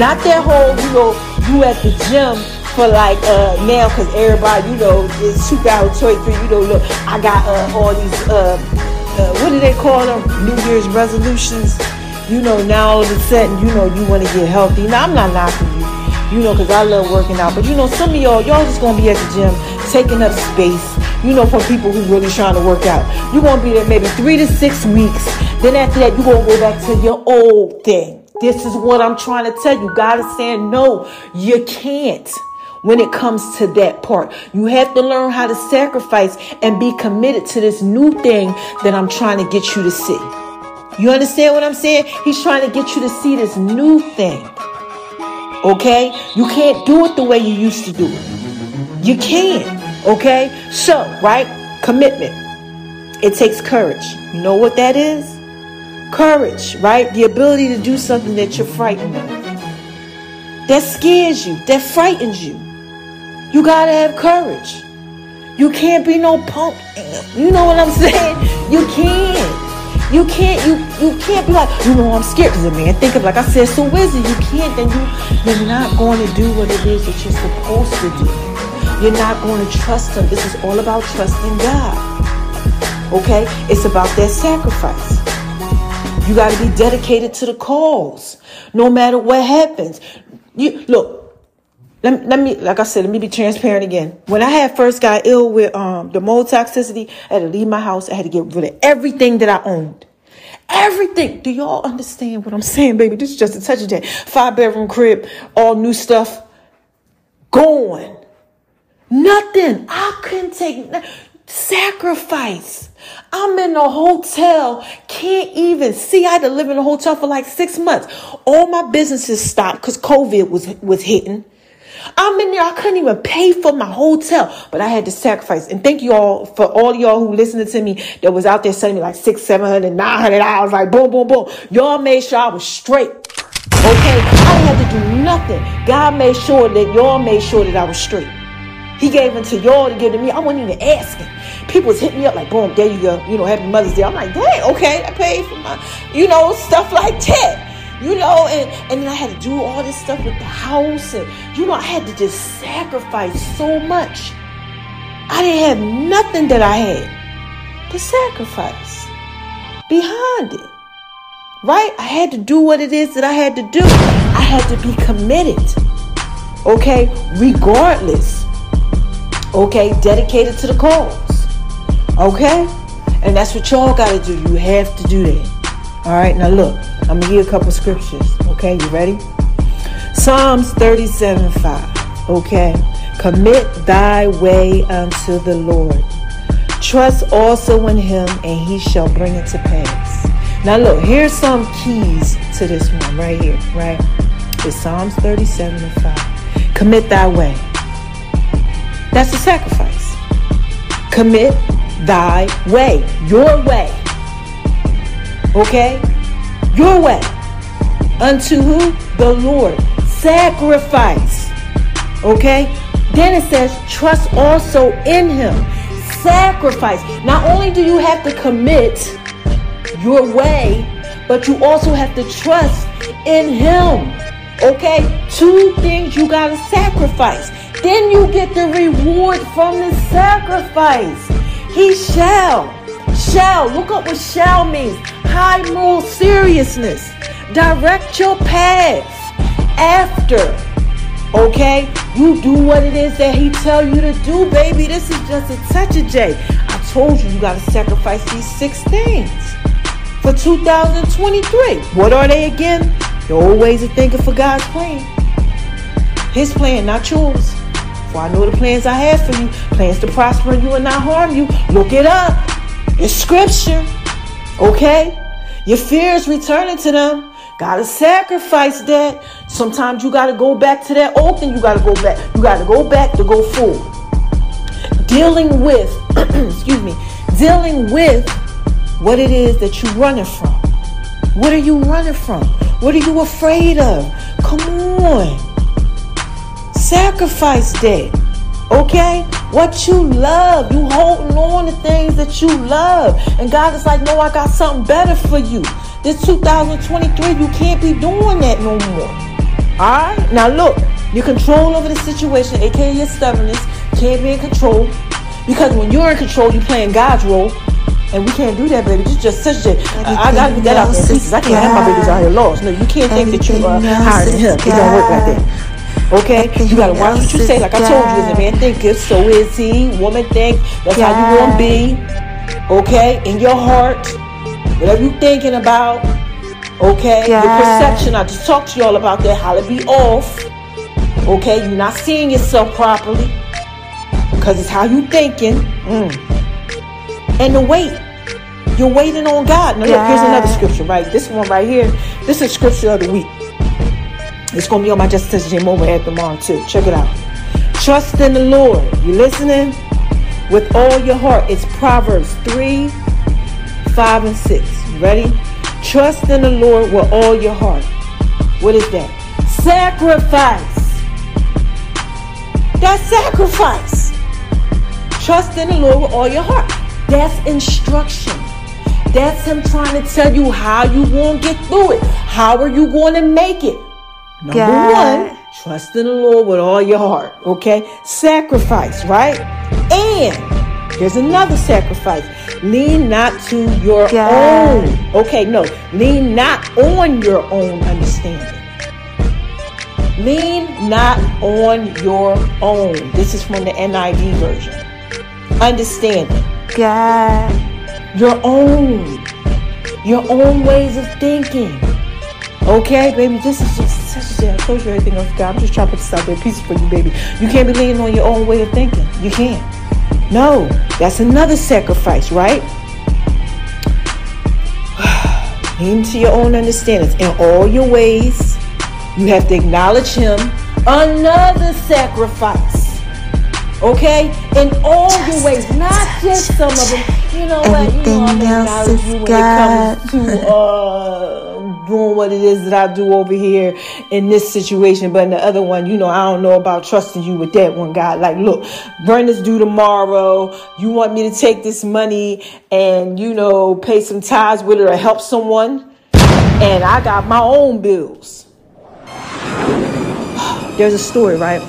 Not that whole, you know, you at the gym for like uh now because everybody, you know, it's 2023, you know, look, I got uh, all these uh, uh what do they call them? New Year's resolutions you know, now all of a sudden, you know, you want to get healthy. Now, I'm not knocking you, you know, because I love working out. But, you know, some of y'all, y'all just to be at the gym taking up space, you know, for people who really trying to work out. You're to be there maybe three to six weeks. Then after that, you're to go back to your old thing. This is what I'm trying to tell you. God is saying, no, you can't when it comes to that part. You have to learn how to sacrifice and be committed to this new thing that I'm trying to get you to see. You understand what I'm saying? He's trying to get you to see this new thing. Okay? You can't do it the way you used to do it. You can't. Okay? So, right? Commitment. It takes courage. You know what that is? Courage, right? The ability to do something that you're frightened of. That scares you, that frightens you. You got to have courage. You can't be no punk. You know what I'm saying? You can't. You can't you you can't be like, you know, I'm scared because a man think of like I said, so is it? You can't, then you you're not going to do what it is that you're supposed to do. You're not going to trust him. This is all about trusting God. Okay? It's about that sacrifice. You got to be dedicated to the cause, no matter what happens. You look. Let, let me, like I said, let me be transparent again. When I had first got ill with um, the mold toxicity, I had to leave my house. I had to get rid of everything that I owned. Everything. Do y'all understand what I'm saying, baby? This is just a touch of that. Five bedroom crib, all new stuff. Gone. Nothing. I couldn't take sacrifice. I'm in a hotel, can't even see. I had to live in a hotel for like six months. All my businesses stopped because COVID was was hitting. I'm in there. I couldn't even pay for my hotel, but I had to sacrifice. And thank you all for all y'all who listening to me that was out there sending me like six, seven hundred, nine hundred dollars. Like boom, boom, boom. Y'all made sure I was straight. Okay, I didn't have to do nothing. God made sure that y'all made sure that I was straight. He gave it to y'all to give to me. I wasn't even asking. People was hitting me up like, boom, there you go. You know, happy Mother's Day. I'm like, dang, okay, I paid for my, you know, stuff like that you know, and, and then I had to do all this stuff with the house, and you know, I had to just sacrifice so much. I didn't have nothing that I had to sacrifice behind it. Right? I had to do what it is that I had to do. I had to be committed. Okay? Regardless. Okay? Dedicated to the cause. Okay? And that's what y'all got to do. You have to do that. All right? Now, look. I'm going to give you a couple scriptures. Okay, you ready? Psalms 37 5. Okay. Commit thy way unto the Lord. Trust also in him, and he shall bring it to pass. Now, look, here's some keys to this one right here, right? It's Psalms 37 and 5. Commit thy way. That's a sacrifice. Commit thy way, your way. Okay? your way unto who? The Lord. Sacrifice. Okay? Then it says, trust also in him. Sacrifice. Not only do you have to commit your way, but you also have to trust in him. Okay? Two things you got to sacrifice. Then you get the reward from the sacrifice. He shall. Shall. Look up what shall means high moral seriousness. Direct your path after. Okay? You do what it is that he tell you to do, baby. This is just a touch of J. I told you you got to sacrifice these six things for 2023. What are they again? The old ways of thinking for God's plan. His plan, not yours. For I know the plans I have for you. Plans to prosper you and not harm you. Look it up. It's scripture. Okay? Your fear is returning to them. Gotta sacrifice that. Sometimes you gotta go back to that old thing. You gotta go back. You gotta go back to go forward. Dealing with, excuse me, dealing with what it is that you're running from. What are you running from? What are you afraid of? Come on. Sacrifice that. Okay? What you love. You holding on to things that you love. And God is like, no, I got something better for you. This 2023, you can't be doing that no more. Alright? Now look, your control over the situation, aka your stubbornness, can't be in control. Because when you're in control, you're playing God's role. And we can't do that, baby. Is just such a. I, I gotta get that out there. I can't have my babies out here lost. No, you can't think that you are higher than him. It don't work like that. Okay? You gotta watch what you say. Like I told you, as a man thinketh, so is he. Woman think, that's how you gonna be. Okay? In your heart, whatever you thinking about. Okay? Your perception. I just talked to y'all about that. How to be off. Okay? You're not seeing yourself properly. Because it's how you thinking. Mm. And the weight. You're waiting on God. Now look, here's another scripture, right? This one right here. This is scripture of the week. It's going to be on my Just Justice J Mobile app tomorrow too. Check it out. Trust in the Lord. You listening? With all your heart. It's Proverbs 3, 5, and 6. You ready? Trust in the Lord with all your heart. What is that? Sacrifice. That's sacrifice. Trust in the Lord with all your heart. That's instruction. That's him trying to tell you how you going to get through it. How are you going to make it? Number God. one, trust in the Lord with all your heart. Okay? Sacrifice, right? And there's another sacrifice. Lean not to your God. own. Okay, no. Lean not on your own understanding. Lean not on your own. This is from the NIV version. Understanding God. your own, your own ways of thinking. Okay, baby, this is just such a I told you everything else, God. I'm just trying to put this out there piece for you, baby. You can't be leaning on your own way of thinking. You can't. No, that's another sacrifice, right? Into your own understandings in all your ways. You have to acknowledge Him. Another sacrifice. Okay? In all your ways, not just some of them. You know what? You know, I'm else acknowledge is you when God. it comes to uh, doing what it is that I do over here in this situation. But in the other one, you know, I don't know about trusting you with that one, God. Like, look, Brenda's due tomorrow. You want me to take this money and, you know, pay some tithes with it or help someone? And I got my own bills. There's a story, right?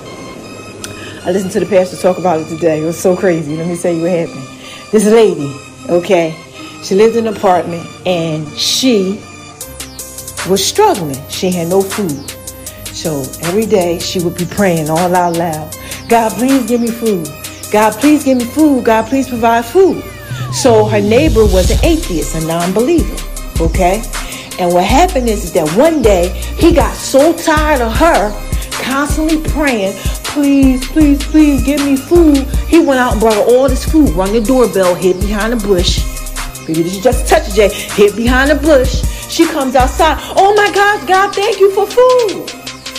I listened to the pastor talk about it today. It was so crazy. Let me tell you what happened. This lady, okay, she lived in an apartment and she was struggling. She had no food. So every day she would be praying all out loud God, please give me food. God, please give me food. God, please provide food. So her neighbor was an atheist, a non believer, okay? And what happened is that one day he got so tired of her constantly praying, please, please, please give me food. He went out and brought her all this food, rung the doorbell, hid behind a bush. Maybe this is just a touch J. Hid behind a bush. She comes outside. Oh my gosh, God, thank you for food.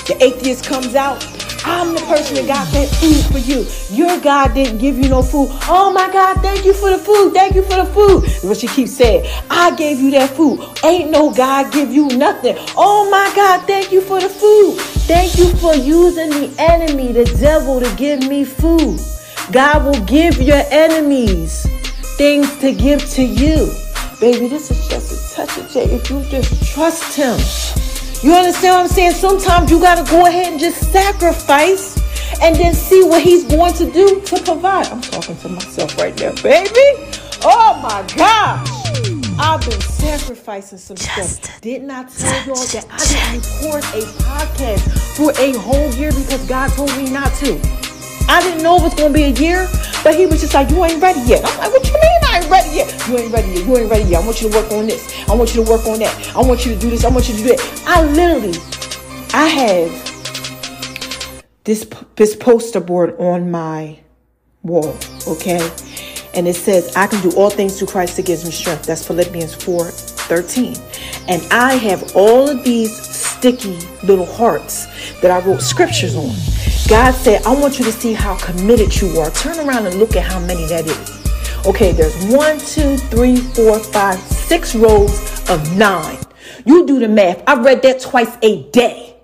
The atheist comes out. I'm the person that got that food for you. Your God didn't give you no food. Oh my God, thank you for the food. Thank you for the food. What she keeps saying. I gave you that food. Ain't no God give you nothing. Oh my God, thank you for the food. Thank you for using the enemy, the devil, to give me food. God will give your enemies things to give to you. Baby, this is just a touch of J if you just trust him. You understand what I'm saying? Sometimes you gotta go ahead and just sacrifice and then see what he's going to do to provide. I'm talking to myself right now, baby. Oh my gosh. I've been sacrificing some Just stuff. Didn't I tell y'all that I didn't record a podcast for a whole year because God told me not to? I didn't know it was gonna be a year, but he was just like, "You ain't ready yet." I'm like, "What you mean I ain't ready yet? You ain't ready yet. You ain't ready yet. I want you to work on this. I want you to work on that. I want you to do this. I want you to do that." I literally, I have this this poster board on my wall, okay, and it says, "I can do all things through Christ that gives me strength." That's Philippians four thirteen, and I have all of these sticky little hearts that I wrote scriptures on. God said, I want you to see how committed you are. Turn around and look at how many that is. Okay, there's one, two, three, four, five, six rows of nine. You do the math. I read that twice a day.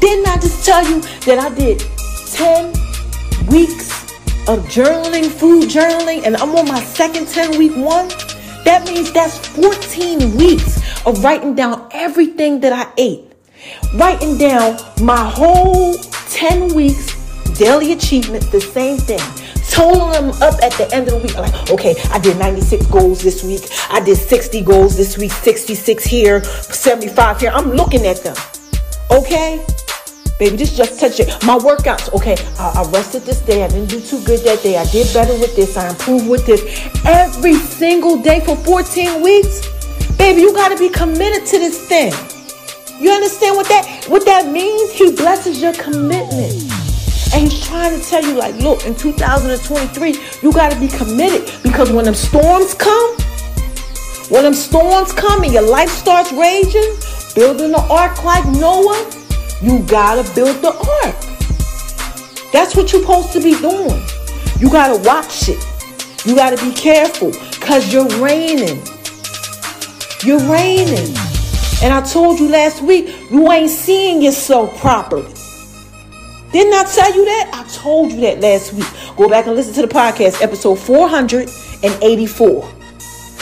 Didn't I just tell you that I did 10 weeks of journaling, food journaling, and I'm on my second 10 week one? That means that's 14 weeks of writing down everything that I ate writing down my whole 10 weeks daily achievements, the same thing. Totaling them up at the end of the week. Like, okay, I did 96 goals this week. I did 60 goals this week, 66 here, 75 here. I'm looking at them. Okay? Baby, just just touch it. My workouts, okay, I, I rested this day. I didn't do too good that day. I did better with this. I improved with this. Every single day for 14 weeks. Baby, you got to be committed to this thing. You understand what that what that means? He blesses your commitment. And he's trying to tell you, like, look, in 2023, you gotta be committed because when them storms come, when them storms come and your life starts raging, building the ark like Noah, you gotta build the ark. That's what you're supposed to be doing. You gotta watch it. You gotta be careful because you're raining. You're reigning. And I told you last week, you ain't seeing yourself properly. Didn't I tell you that? I told you that last week. Go back and listen to the podcast, episode 484.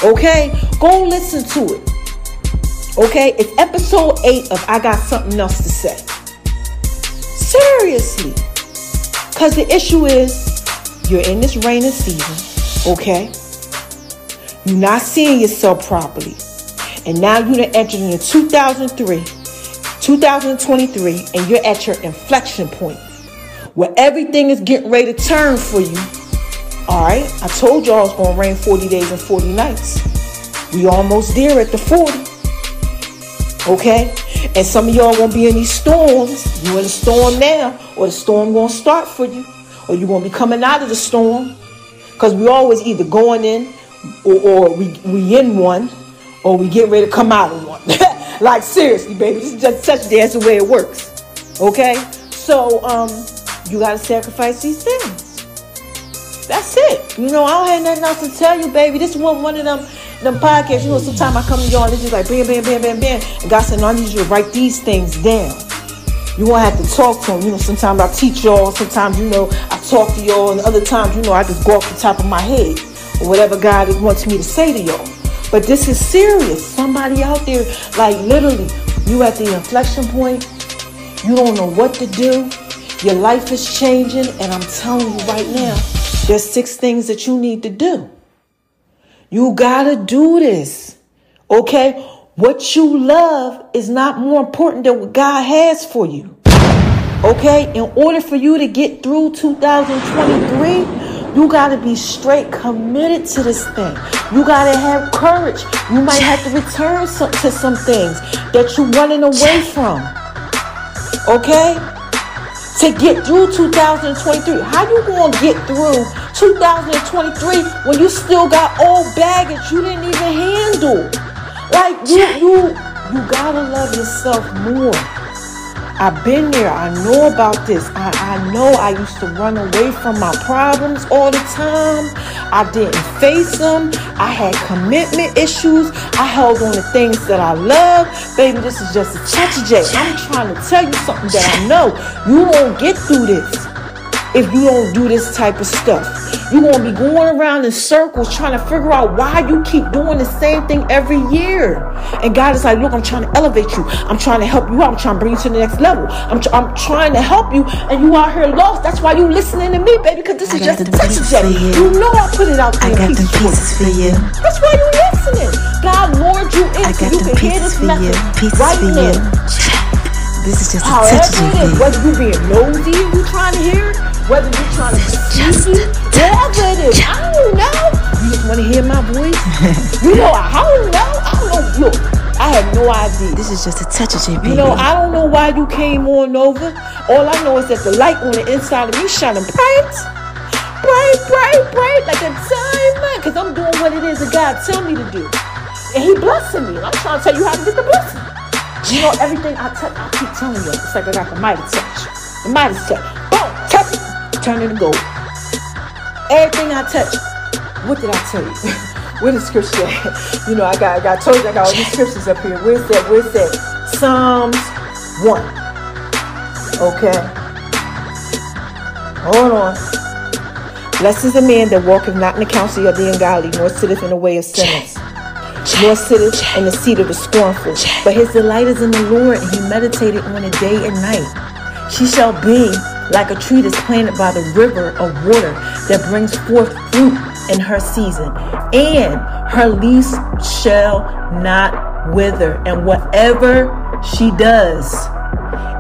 Okay? Go listen to it. Okay? It's episode 8 of I Got Something Else to Say. Seriously. Because the issue is you're in this rainy season, okay? You're not seeing yourself properly. And now you're entered into 2003, 2023, and you're at your inflection point where everything is getting ready to turn for you. All right, I told y'all it's to rain 40 days and 40 nights. We almost there at the 40. Okay? And some of y'all gonna be in these storms. You in a storm now, or the storm gonna start for you, or you gonna be coming out of the storm. Cause we always either going in, or, or we we in one, or we get ready to come out of one. like seriously, baby, this is just such that's the way it works. Okay, so um, you gotta sacrifice these things. That's it. You know, I don't have nothing else to tell you, baby. This one one of them them podcasts, you know, sometimes I come to y'all and it's just like bam, bam, bam, bam, bam. And God said, no, I need you to write these things down. You won't have to talk to them. You know, sometimes I teach y'all, sometimes, you know, I talk to y'all, and other times, you know, I just go off the top of my head or whatever God wants me to say to y'all. But this is serious. Somebody out there, like literally, you at the inflection point, you don't know what to do. Your life is changing, and I'm telling you right now, there's six things that you need to do. You gotta do this. Okay? What you love is not more important than what God has for you. Okay? In order for you to get through 2023, you gotta be straight committed to this thing. You gotta have courage. You might have to return some, to some things that you're running away from. Okay? To get through 2023. How you gonna get through 2023 when you still got old baggage you didn't even handle. Like you you you gotta love yourself more. I've been there. I know about this. I, I know I used to run away from my problems all the time. I didn't face them. I had commitment issues. I held on to things that I love. Baby, this is just a touch of J. I'm trying to tell you something that I know. You won't get through this if you don't do this type of stuff. You're going to be going around in circles trying to figure out why you keep doing the same thing every year. And God is like, look, I'm trying to elevate you. I'm trying to help you out. I'm trying to bring you to the next level. I'm, tr- I'm trying to help you. And you out here lost. That's why you listening to me, baby, because this I is just a touch of you. you know I put it out there. I got the pieces for you. That's why you listening. God lured you in so you can hear this message you. right for now. You. This is just a However touch of you. Whether you being nosy, you trying to hear it, whether you're trying to sneaky, whatever it is, I don't know. You just want to hear my voice? you know, I don't know. I don't know. Look, I have no idea. This is just a touch of baby. You know, I don't know why you came on over. All I know is that the light on the inside of me shining bright, bright, bright, bright, like a diamond. Because I'm doing what it is that God tell me to do. And he blessing me. And I'm trying to tell you how to get the blessing. You know, everything I touch, I keep telling you, it's like I got the mighty touch. The mighty touch. Boom, touch it turn it to gold. Everything I touch, what did I tell you? Where the scripture You know, I got, I got told you I got all these scriptures up here. Where's that? Where's that? Psalms 1. Okay. Hold on. Blessed is the man that walketh not in the counsel of the ungodly, nor sitteth in the way of sinners, nor sitteth in the seat of the scornful. But his delight is in the Lord, and he meditated on it day and night. She shall be like a tree that's planted by the river of water that brings forth fruit in her season, and her leaves shall not wither. And whatever she does,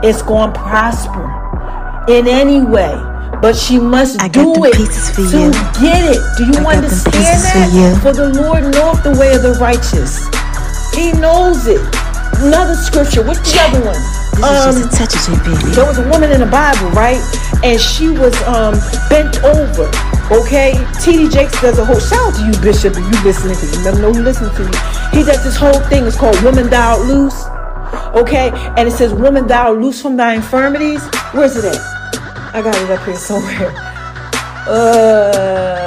it's going to prosper in any way. But she must I do it to you. get it. Do you I understand that? For, for the Lord knoweth the way of the righteous. He knows it. Another scripture. What's the other one? Um, baby. There was a woman in the Bible, right? And she was um, bent over. Okay, T.D. Jakes does a whole shout out to you, Bishop, if you listening to you. Me know who listening to you. He does this whole thing. It's called "Woman Thou Loose." Okay, and it says "Woman Thou Loose from Thy Infirmities." Where's it at? I got it up here somewhere. Uh,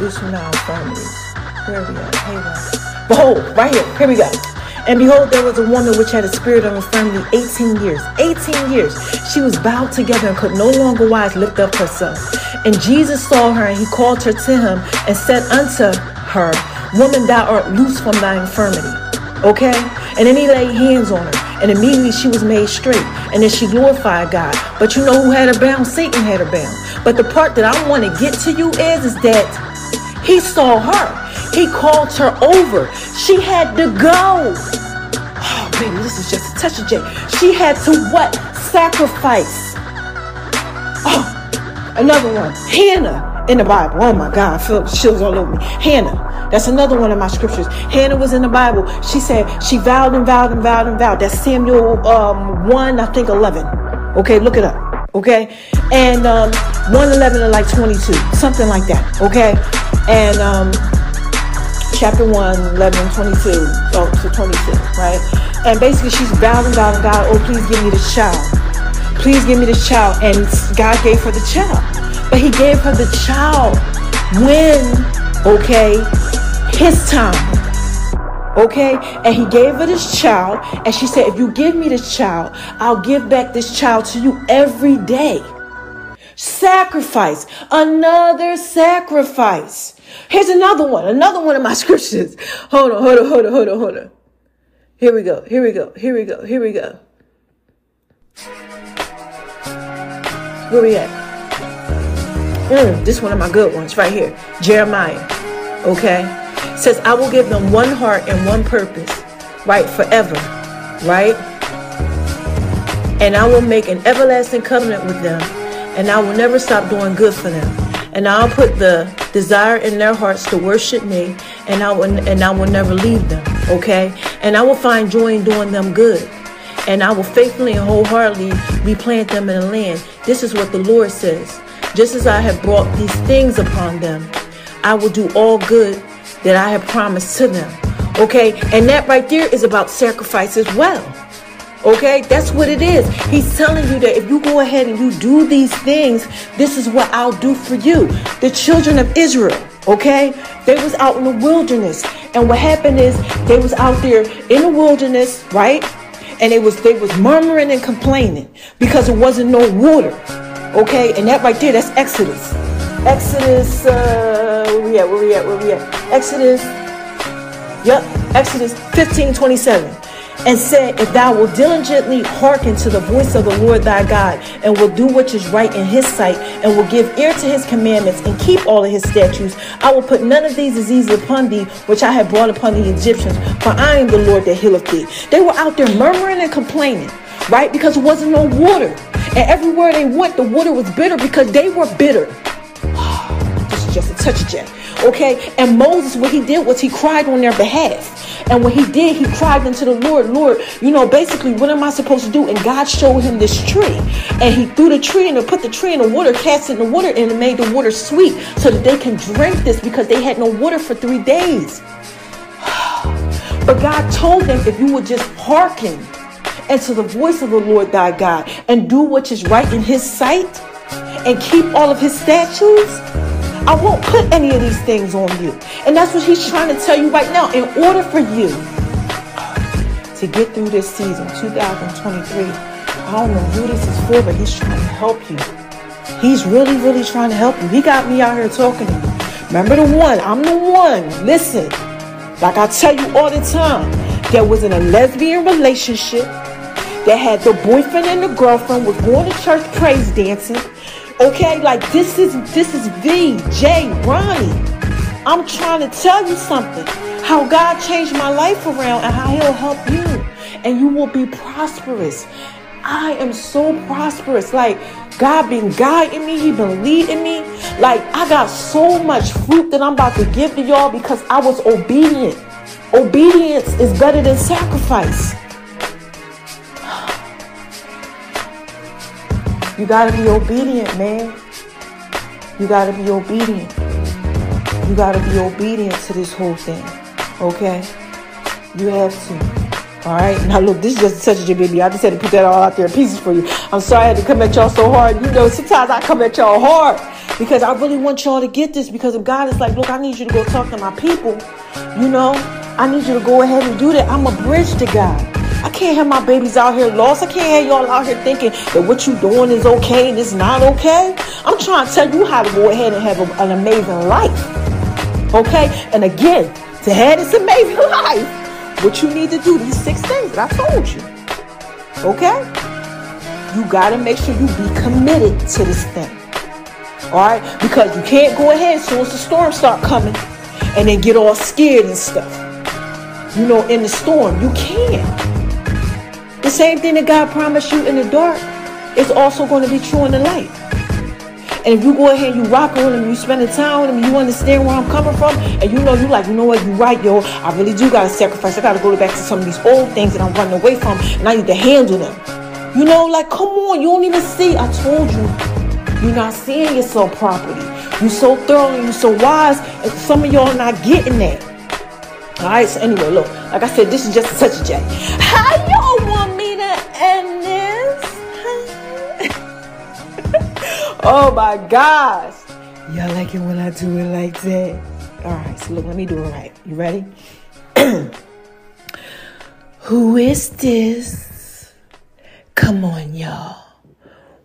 loose from thy infirmities. Where are we at? Hey, Behold, right here. Here we go. And behold, there was a woman which had a spirit of infirmity 18 years. 18 years. She was bowed together and could no longer wise lift up herself. And Jesus saw her and he called her to him and said unto her, Woman, thou art loose from thy infirmity. Okay? And then he laid hands on her. And immediately she was made straight. And then she glorified God. But you know who had her bound? Satan had her bound. But the part that I want to get to you is, is that he saw her. He called her over. She had to go. Oh, baby, this is just a touch of J. She had to what? Sacrifice. Oh, another one. Hannah in the Bible. Oh my God, I feel chills all over me. Hannah. That's another one of my scriptures. Hannah was in the Bible. She said she vowed and vowed and vowed and vowed. That's Samuel um, 1, I think 11. Okay, look it up. Okay. And um, 111 and like 22, something like that. Okay. And um, chapter 1, 11 and 22 oh, so 22, right? And basically she's and vowed and God, oh, please give me this child. Please give me this child. And God gave her the child. But he gave her the child when, okay, his time. Okay? And he gave her this child. And she said, If you give me this child, I'll give back this child to you every day. Sacrifice. Another sacrifice. Here's another one. Another one of my scriptures. Hold on, hold on, hold on, hold on, hold on. Here we go. Here we go. Here we go. Here we go. Where we at? Mm, this one of my good ones right here. Jeremiah. Okay? says, I will give them one heart and one purpose, right, forever, right? And I will make an everlasting covenant with them, and I will never stop doing good for them. And I'll put the desire in their hearts to worship me, and I will and I will never leave them. Okay? And I will find joy in doing them good. And I will faithfully and wholeheartedly replant them in the land. This is what the Lord says. Just as I have brought these things upon them, I will do all good that I have promised to them. Okay? And that right there is about sacrifice as well. Okay? That's what it is. He's telling you that if you go ahead and you do these things, this is what I'll do for you. The children of Israel, okay? They was out in the wilderness. And what happened is they was out there in the wilderness, right? And it was they was murmuring and complaining because there wasn't no water. Okay? And that right there, that's Exodus. Exodus uh where we at? Where we at? Where we at? Exodus. Yep, Exodus 15 27. And said, If thou wilt diligently hearken to the voice of the Lord thy God, and will do what is right in his sight, and will give ear to his commandments, and keep all of his statutes, I will put none of these diseases upon thee, which I have brought upon the Egyptians, for I am the Lord that healeth thee. They were out there murmuring and complaining, right? Because there wasn't no water. And everywhere they went, the water was bitter because they were bitter this is just a touch of J. Okay? And Moses, what he did was he cried on their behalf. And when he did, he cried unto the Lord, Lord, you know, basically, what am I supposed to do? And God showed him this tree. And he threw the tree and put the tree in the water, cast it in the water, and made the water sweet so that they can drink this because they had no water for three days. But God told them if you would just hearken and to the voice of the Lord thy God and do what is right in his sight and keep all of his statutes, I won't put any of these things on you. And that's what he's trying to tell you right now. In order for you to get through this season, 2023, I don't know who this is for, but he's trying to help you. He's really, really trying to help you. He got me out here talking to you. Remember the one? I'm the one. Listen, like I tell you all the time, there was in a lesbian relationship that had the boyfriend and the girlfriend was going to church praise dancing Okay, like this is this is V J Ronnie. I'm trying to tell you something. How God changed my life around and how He'll help you, and you will be prosperous. I am so prosperous. Like God been guiding me, He been leading me. Like I got so much fruit that I'm about to give to y'all because I was obedient. Obedience is better than sacrifice. You got to be obedient, man. You got to be obedient. You got to be obedient to this whole thing. Okay? You have to. All right. Now look, this is just such a baby. I just had to put that all out there in pieces for you. I'm sorry I had to come at y'all so hard. You know, sometimes I come at y'all hard because I really want y'all to get this. Because if God is like, look, I need you to go talk to my people, you know, I need you to go ahead and do that. I'm a bridge to God. I can't have my babies out here lost. I can't have y'all out here thinking that what you doing is okay and it's not okay. I'm trying to tell you how to go ahead and have a, an amazing life. Okay? And again, to have this amazing life, what you need to do, these six things that I told you. Okay? You got to make sure you be committed to this thing. All right? Because you can't go ahead as soon as the storm start coming and then get all scared and stuff. You know, in the storm, you can't. The same thing that God promised you in the dark is also going to be true in the light. And if you go ahead and you rock on him, you spend the time with him, you understand where I'm coming from, and you know you like, you know what, you right, yo, I really do gotta sacrifice. I gotta go back to some of these old things that I'm running away from, and I need to handle them. You know, like, come on, you don't even see. I told you, you're not seeing yourself properly. You're so thorough, and you're so wise, and some of y'all not getting that. All right, so anyway, look, like I said, this is just a touch of J. oh my gosh. Y'all like it when I do it like that? All right, so look, let me do it right. You ready? Who is this? Come on, y'all.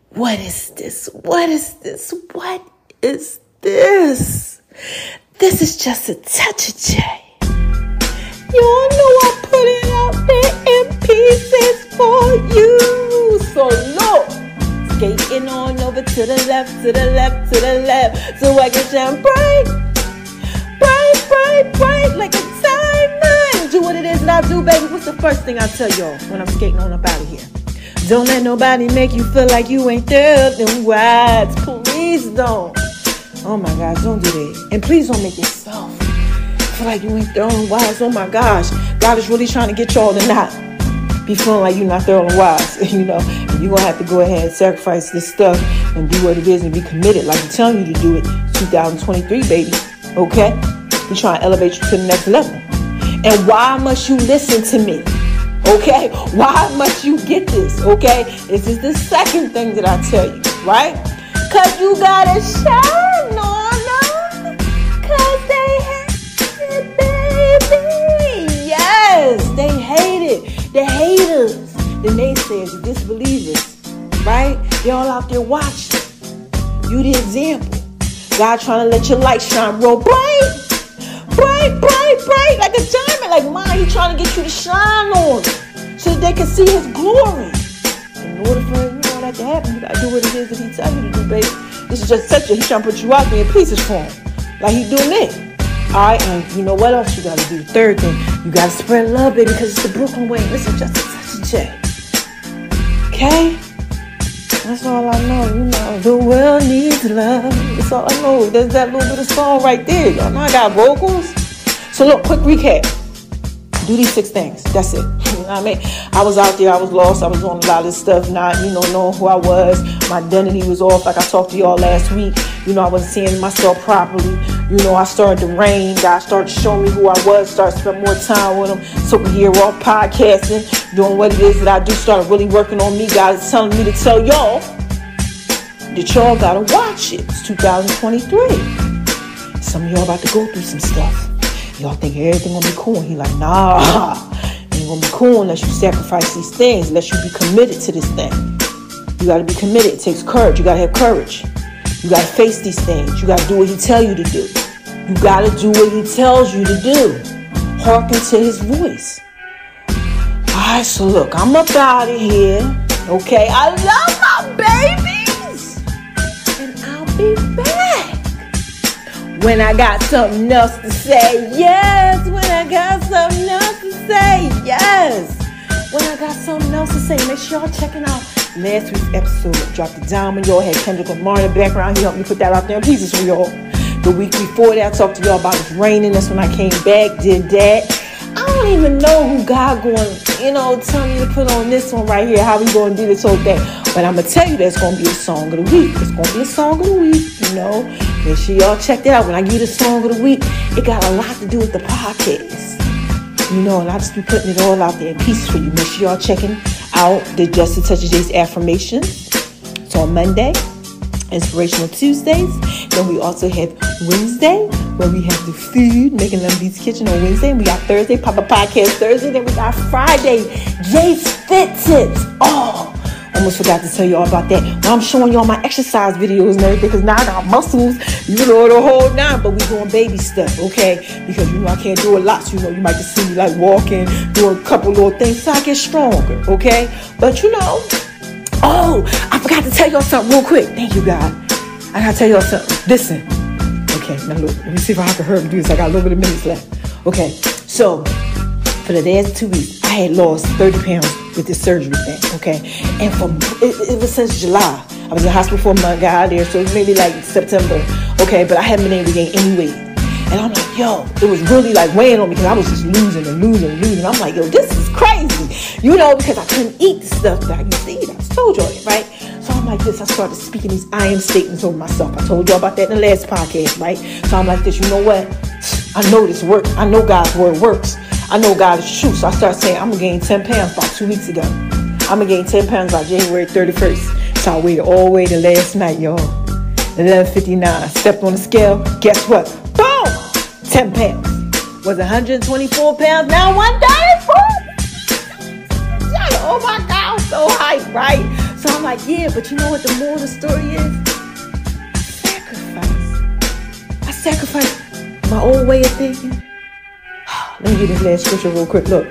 What is this? What is this? What is this? This is just a touch of J. Y'all know I put it out there in pieces for you. So look, skating on over to the left, to the left, to the left, so I can shine bright, bright, bright, bright like a diamond. Do what it is that I do, baby. What's the first thing I tell y'all when I'm skating on up out of here? Don't let nobody make you feel like you ain't there. Then what? Please don't. Oh my gosh, don't do that. And please don't make yourself feel like you ain't throwing wise. Oh my gosh, God is really trying to get y'all to not be feeling like you're not throwing wise. you know, you're gonna have to go ahead and sacrifice this stuff and do what it is and be committed, like I'm telling you to do it. 2023, baby. Okay, we're trying to elevate you to the next level. And why must you listen to me? Okay, why must you get this? Okay, this is the second thing that I tell you, right? Cause you gotta shine on them. Cause they hate it, baby. Yes, they hate it. Haters, the naysayers, the disbelievers, right? They're all out there watching. You the example. God trying to let your light shine real bright. Bright, bright, bright, like a diamond, like mine. He trying to get you to shine on so that they can see his glory. In order for you know that to happen, you gotta do what it is that he tell you to do, baby. This is just such a he trying to put you out there in pieces for him. Like he doing me. All right, and you know what else you gotta do? Third thing, you gotta spread love, baby, because it's the Brooklyn way. Listen, just such a J. Okay? That's all I know. You know, the world needs love. That's all I know. There's that little bit of song right there. Y'all know I got vocals. So look, quick recap. Do these six things. That's it. You know what I mean? I was out there, I was lost, I was doing a lot of stuff, not, you know, knowing who I was. My identity was off, like I talked to y'all last week. You know, I wasn't seeing myself properly. You know, I started to rain. God started to show me who I was, started to spend more time with him. So we here all podcasting, doing what it is that I do, started really working on me. God is telling me to tell y'all that y'all gotta watch it. It's 2023. Some of y'all about to go through some stuff. Y'all think everything gonna be cool. he like, nah, ain't gonna be cool unless you sacrifice these things, unless you be committed to this thing. You gotta be committed. It takes courage. You gotta have courage. You gotta face these things. You gotta do what he tell you to do. You gotta do what he tells you to do. Hearken to his voice. Alright, so look, I'm up out of here. Okay, I love my babies. And I'll be back. When I got something else to say, yes. When I got something else to say, yes. When I got something else to say, make sure y'all checking out last week's episode. Drop the when y'all had Kendrick Lamar in the background. He helped me put that out there in pieces for y'all. The week before that, I talked to y'all about it's raining. That's when I came back, did that. I don't even know who God going, you know, tell me to put on this one right here, how we going to do this whole thing. But I'm going to tell you that's going to be a song of the week. It's going to be a song of the week, you know. Make sure y'all check that out. When I give you the song of the week, it got a lot to do with the podcast. You know, and I just be putting it all out there in pieces for you. Make sure y'all checking out the Just a Touch of J's affirmations. It's on Monday. Inspirational Tuesdays. Then we also have Wednesday, where we have the food, making V's Kitchen on Wednesday. And we got Thursday, Papa Podcast Thursday. Then we got Friday, Jay's Fit Tips. Oh, almost forgot to tell you all about that. Now I'm showing y'all my exercise videos and everything because now I got muscles, you know, the whole nine, but we doing baby stuff, okay? Because you know I can't do a lot, so you know, you might just see me like walking, do a couple little things so I get stronger, okay? But you know, Oh, I forgot to tell y'all something real quick. Thank you, God. I gotta tell y'all something. Listen. Okay, now look, let me see if I can hurry to do this. I got a little bit of minutes left. Okay, so for the last two weeks, I had lost 30 pounds with this surgery thing, okay? And for it, it was since July. I was in the hospital for a month, got out there, so maybe like September, okay? But I haven't been able to gain any weight. And I'm like, yo, it was really like weighing on me because I was just losing and losing and losing. I'm like, yo, this is crazy. You know, because I couldn't eat the stuff that I used to eat. I told you right? So I'm like this. I started speaking these I am statements over myself. I told you about that in the last podcast, right? So I'm like this, you know what? I know this works. I know God's word works. I know God is true. So I started saying, I'm gonna gain 10 pounds about two weeks ago. I'm gonna gain 10 pounds by January 31st. So I waited all the way to last night, y'all. 11.59. Stepped on the scale. Guess what? Boom! 10 pounds. Was 124 pounds, now 134. Oh my God, I'm so hyped, right? So I'm like, yeah, but you know what the moral of the story is? Sacrifice. I sacrificed my old way of thinking. Let me get this last scripture real quick. Look.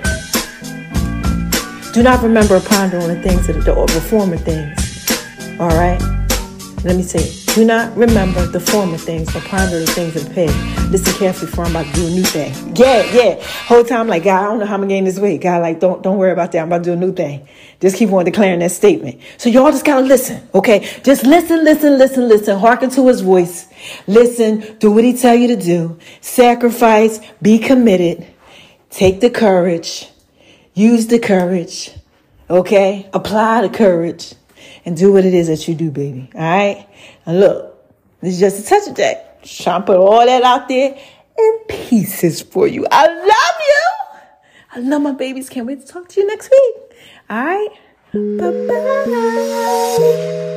Do not remember or ponder on the things that are the former things. All right? Let me say. Do not remember the former things, but ponder the things of the past. Listen carefully, for I'm about to do a new thing. Yeah, yeah. Whole time, like God, I don't know how I'm gonna gain this weight. God, like, don't don't worry about that. I'm about to do a new thing. Just keep on declaring that statement. So y'all just gotta listen, okay? Just listen, listen, listen, listen. Hearken to His voice. Listen. Do what He tell you to do. Sacrifice. Be committed. Take the courage. Use the courage. Okay? Apply the courage and do what it is that you do, baby. All right? And look, this is just a touch of that. Trying to put all that out there in pieces for you. I love you. I love my babies. Can't wait to talk to you next week. All right? Bye bye.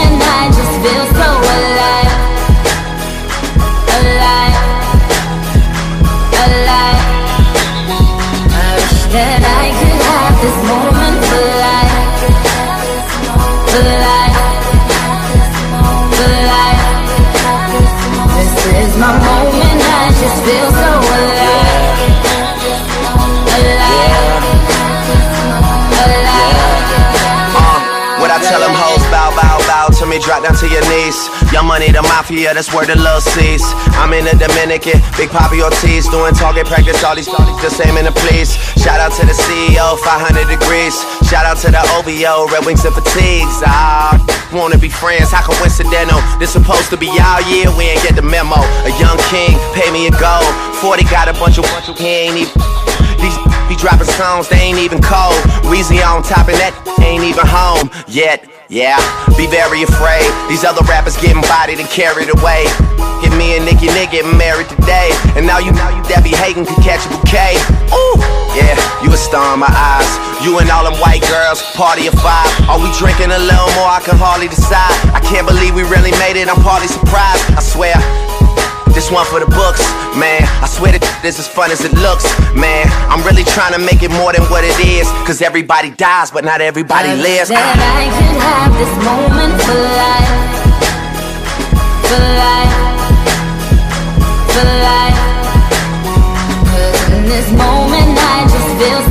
drop down to your knees. Young money, the mafia, that's where the love sees. I'm in the Dominican, Big Poppy Ortiz, doing target practice, all these the same in the police. Shout out to the CEO, 500 degrees. Shout out to the OVO, Red Wings and Fatigues. Ah, wanna be friends, how coincidental? This supposed to be our year, we ain't get the memo. A young king, pay me a gold. 40 got a bunch of, bunch of, he ain't even. These be dropping songs, they ain't even cold. Weezy on top and that ain't even home yet. Yeah, be very afraid. These other rappers getting bodied and carried away. Give me and Nicki Nick getting married today. And now you, now you that be hating can catch a bouquet. Ooh, yeah, you a star in my eyes. You and all them white girls, party of five. Are we drinking a little more? I can hardly decide. I can't believe we really made it. I'm partly surprised. I swear. This one for the books, man. I swear that this is fun as it looks, man. I'm really trying to make it more than what it is. Cause everybody dies, but not everybody I lives. That I could have this moment for life. For life. For life. Cause in this moment I just feel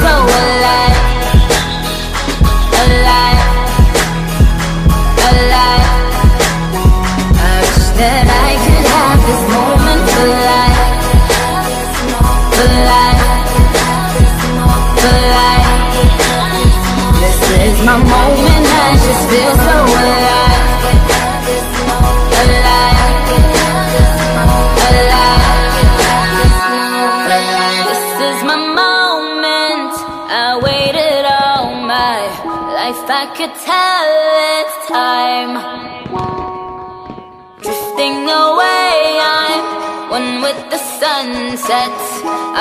my moment, I just feel so alive, alive, alive. This is my moment. I waited all my life. I could tell it's time. Drifting away, I'm one with the sunset,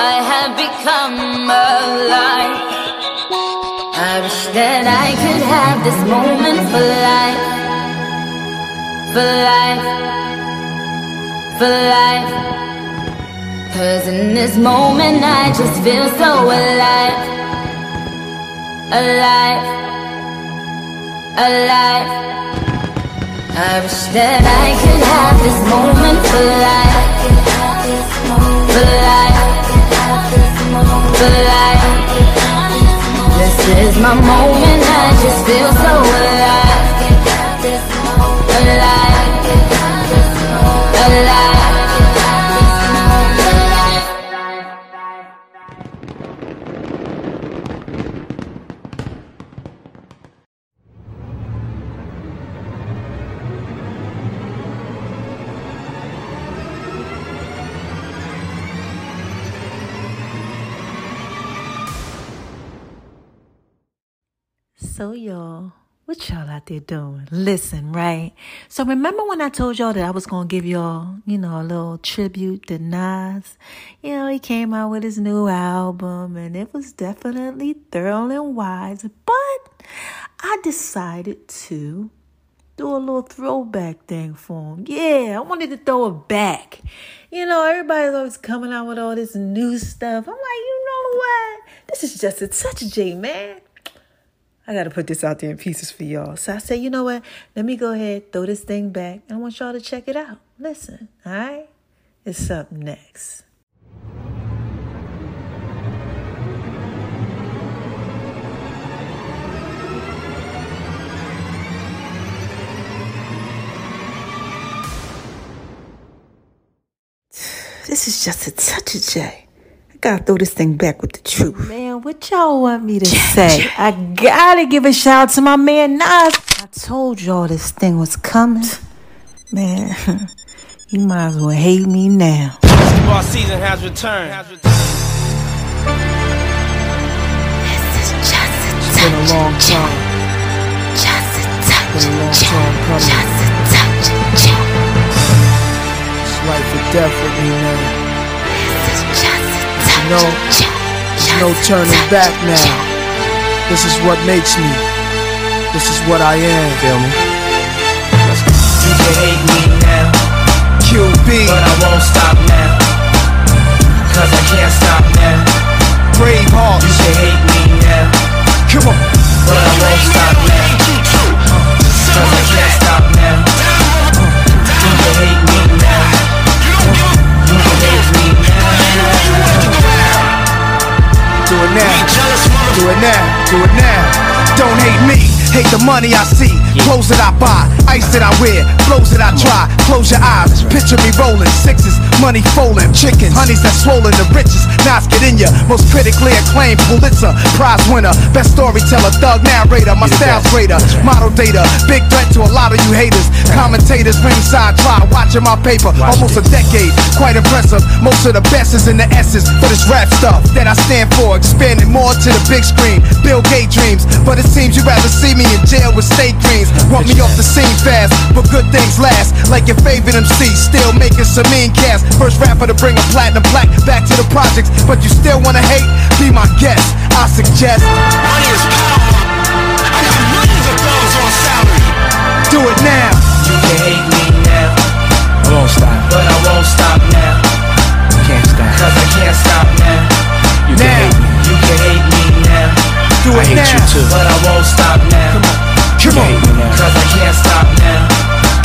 I have become alive. I wish that I could have this moment for life, for life, for life. Cause in this moment I just feel so alive, alive, alive. I wish that I could have this moment for life for life, for life. This is my moment, I just feel so alive, alive, So, y'all, what y'all out there doing? Listen, right? So, remember when I told y'all that I was going to give y'all, you know, a little tribute to Nas? You know, he came out with his new album and it was definitely thorough and wise, but I decided to do a little throwback thing for him. Yeah, I wanted to throw it back. You know, everybody's always coming out with all this new stuff. I'm like, you know what? This is just a touch J, man. I got to put this out there in pieces for y'all. So I said, you know what? Let me go ahead, throw this thing back. and I want y'all to check it out. Listen, all right? It's up next. This is just a touch of J. Gotta throw this thing back with the truth. Man, what y'all want me to say? I gotta give a shout out to my man Nas. I told y'all this thing was coming. Man, you might as well hate me now. Basketball season has returned. This is just a It's been a long time. Just a touch Been a long time coming. Just a touch It's life or death with me now. This is just a You know, there's no turning back now. This is what makes me. This is what I am. Feel me? You can hate me now, QB, but I won't stop now. Cause I can't stop now. Brave You Hearts. can hate me now, Come on. but I won't stop now. Uh, Cause I can't Do it now. Do it now. Don't hate me, the money I see. Clothes that I buy, ice that I wear, flows that I try. Close your eyes, picture me rolling sixes, money folding, chickens, honeys that swollen the richest. Nas get in ya, most critically acclaimed Pulitzer Prize winner, best storyteller, thug narrator. My style's greater, model data, big threat to a lot of you haters. Commentators ringside try watching my paper, almost a decade, quite impressive. Most of the best is in the essence for this rap stuff that I stand for, expanding more to the big screen. Bill Gates dreams, but it seems you rather see me in jail with state dreams. Want me off the scene fast, but good things last. Like your favorite MC, still making some mean cast. First rapper to bring a platinum plaque back to the projects, but you still wanna hate? Be my guest. I suggest. Money is power. I got millions of dollars on salary. Do it now. You can hate me now, I won't stop. but I won't stop now. Can't stop. Cause I can't stop now. You can Now. hate me. Do I hate now. you too. but I won't stop now. Come You on. hate me now. Cause I can't stop now.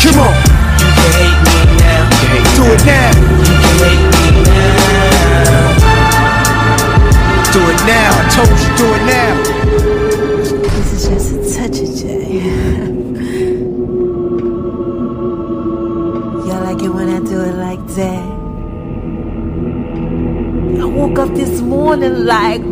Come on. You can hate me now. You can hate Do now. it now. You can hate me now. Do it now. I told you, do it now. This is just a touch of J. Y'all like it when I do it like that? I woke up this morning like,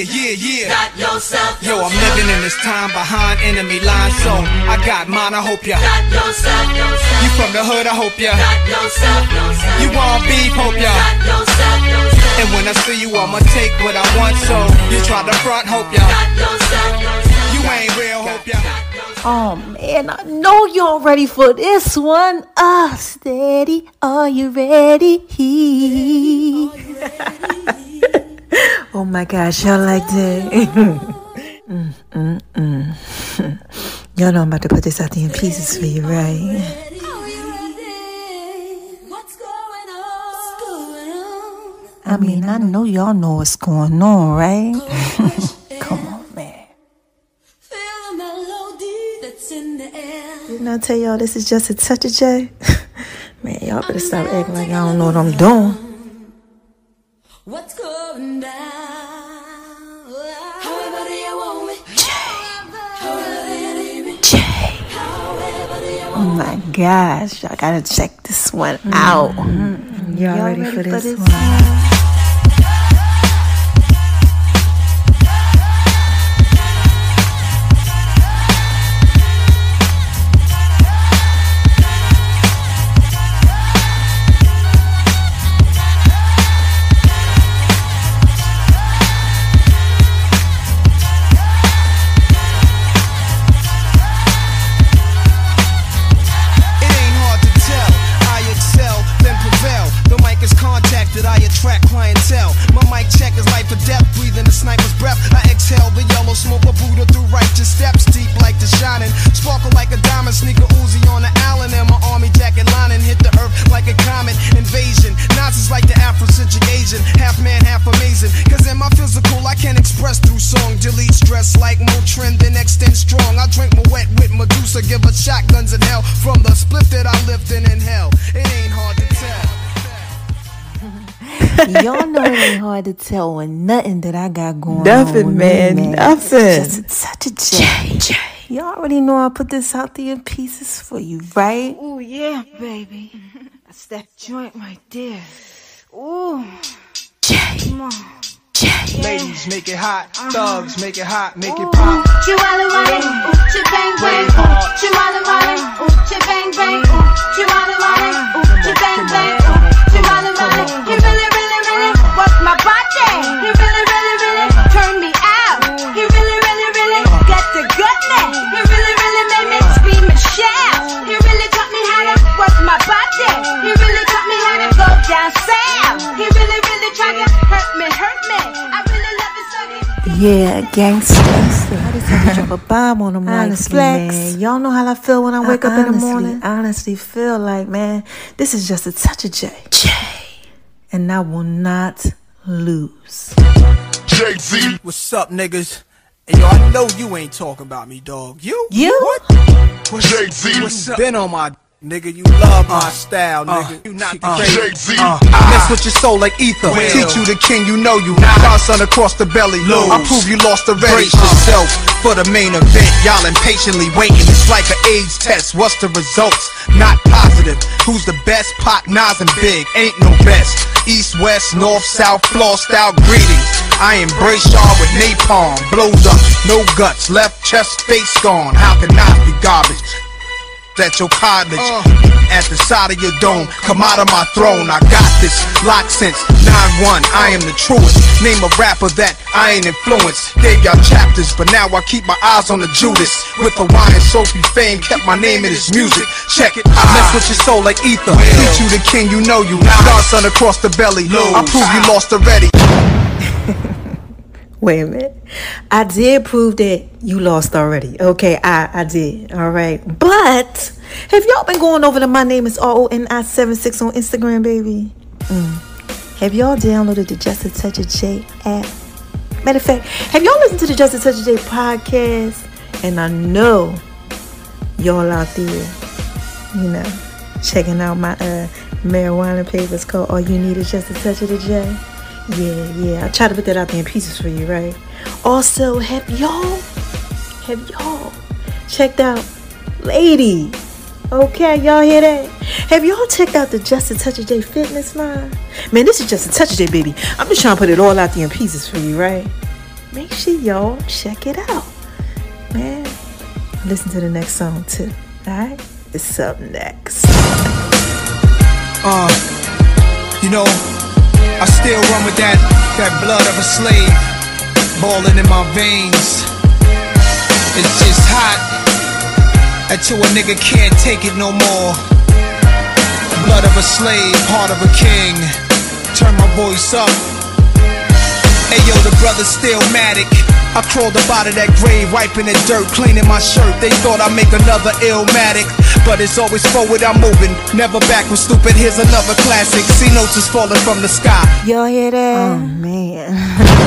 Yeah, yeah, yeah. got yourself, Yo, I'm living in this time behind enemy lines, so I got mine. I hope ya. got yourself, yourself, You from the hood? I hope ya. got yourself, yourself, You want beef? Hope ya. got yourself, yourself, And when I see you, I'ma take what I want. So you try to front, hope ya. got yourself, yourself. You ain't real, hope ya. oh man, I know y'all ready for this one. Ah, steady, are you ready? oh my gosh, y'all like that? mm, mm, mm. y'all know I'm about to put this out there in pieces for you, right? I mean, I know y'all know what's going on, right? Come on, man. Didn't I tell y'all this is just a touch of J? man, y'all better stop acting like I don't know what I'm doing. What's going down? Oh my gosh, y'all gotta check this one out. Mm-hmm. Y'all, ready, for this, one? It shining. Sparkle like a diamond, sneaker Uzi on the Allen, and my army jacket lining hit the earth like a comet invasion. Nazis like the Afrocentric Asian, half man, half amazing. Cause in my physical, I can express through song. Delete stress like Motrin, then extend strong. I drink my wet with Medusa, give her shotguns in hell. From the split that I lift in in hell, it ain't hard to tell. Y'all know it ain't hard to tell when nothing that I got going on. Nothing, with man, Me, nothing. Just it's such a J. Y'all already know I put this out there in pieces for you, right? Oh yeah, baby. That's that joint right there. Ooh. Come on. Ladies, make it hot. Uh-huh. Thugs, make it hot. Make it pop. Chihuahua wale, ooh, chibang bang, Brave ooh, heart. Chihuahua wale, ooh, chibang bang, Chihuahua wale, ooh, chibang bang, Chihuahua wale. He really, really, really worked my body. Down south. He really, really tried to hurt me, hurt me. I really love it so he Yeah, gangster. I just had to drop a bomb on them Honestly, like flex. man, Y'all know how I feel when I wake up in the morning? I honestly feel like, man, this is just a touch of J. J. And I will not lose. Jay-Z. What's up, niggas? And yo, I know you ain't talking about me, dog. You? You? What? Jay-Z. What's up? Been on my Nigga, you love my uh, style, uh, nigga. You not the uh, crazy. Uh, mess with your soul like ether. Teach you the king, you know you. Godson across the belly. I prove you lost already. Brace yourself for the main event. Y'all impatiently waiting. It's like an AIDS test. What's the results? Not positive. Who's the best? Pop, Nas, and Big. Ain't no best. East, west, north, south, floor style greetings. I embrace y'all with napalm. Blows up, no guts. Left chest, face gone. How can I be garbage? At your cottage. Uh. At the side of your dome, come out of my throne. I got this lock since 9-1. I am the truest. Name a rapper that I ain't influenced. Gave y'all chapters, but now I keep my eyes on the Judas. With the wine and Sophie fame, kept my name in his music. Check it, I mess with your soul like ether. Teach you the king, you know you. Godson across the belly. I prove you lost already. Wait a minute. I did prove that you lost already. Okay, I, I did. All right. But have y'all been going over to my name is R-O-N-I-76 on Instagram, baby? Mm. Have y'all downloaded the Just a Touch of J app? Matter of fact, have y'all listened to the Just a Touch of J podcast? And I know y'all out there, you know, checking out my uh, marijuana papers called All You Need Is Just a Touch of the J. Yeah, yeah. I try to put that out there in pieces for you, right? Also, have y'all, have y'all checked out Lady? Okay, y'all hear that? Have y'all checked out the Just a Touch of J fitness line? Man, this is Just a Touch of J, baby. I'm just trying to put it all out there in pieces for you, right? Make sure y'all check it out, man. Listen to the next song too. Alright? It's up next. Uh, you know, I still run with that, that blood of a slave boiling in my veins. It's just hot until a nigga can't take it no more. Blood of a slave, heart of a king. Turn my voice up. Hey yo, the brother's still matic. I crawled up out of that grave, wiping the dirt, cleaning my shirt. They thought I'd make another illmatic, but it's always forward I'm moving, never backward. Stupid. Here's another classic. See notes is falling from the sky. Y'all hear that? Oh man.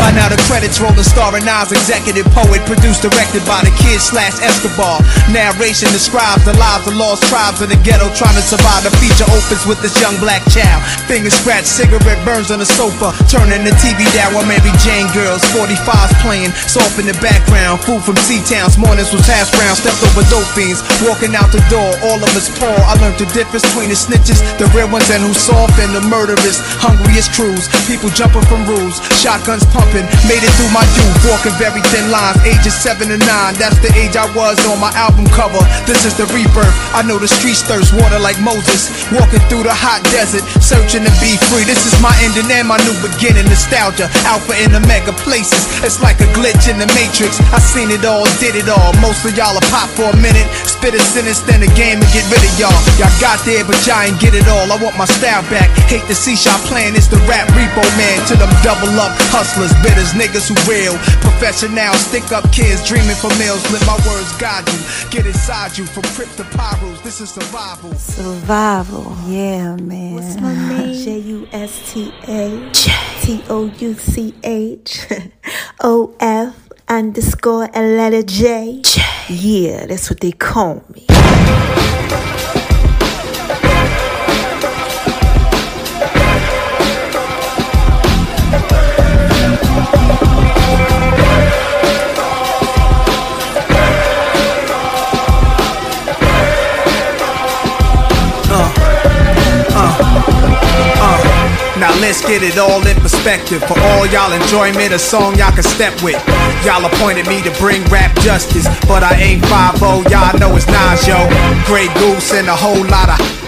By now the credits roll the star and Nas, executive poet, produced, directed by the kid slash Escobar. Narration describes the lives of lost tribes in the ghetto trying to survive. The feature opens with this young black child. Finger scratched, cigarette burns on the sofa, turning the TV down while Mary Jane girls, 45s playing. Soft in the background, food from C-Towns, mornings was hash brown, stepped over dope fiends, walking out the door, all of us poor. I learned the difference between the snitches, the real ones, and who's soft, and the murderers. Hungriest crews, people jumping from rules, shotguns pumping, made it through my youth, walking very thin lines, ages seven and nine. That's the age I was on my album cover. This is the rebirth. I know the streets thirst water like Moses, walking through the hot desert, searching to be free. This is my ending and my new beginning. Nostalgia, alpha and omega places. It's like a glitch in the matrix. I seen it all, did it all. Most of y'all will pop for a minute, spit a sentence, then a game and get rid of y'all. Y'all got there, but y'all ain't get it all. I want my style back. Hate the C shot playing, it's the rap repo man. To them double up hustlers, bitters, niggas who real. Professional, stick up kids dreaming for meals. Let my words guide you, get inside you from crypt to pyros. This is survival. Survival, yeah, man. What's my name? J U S T A T O U C H O F underscore a letter J. Yeah, that's what they call me. Now let's get it all in perspective. For all y'all enjoyment, a song y'all can step with. Y'all appointed me to bring rap justice, but I ain't 5-0. Y'all know it's Nas, yo. Grey Goose and a whole lot of.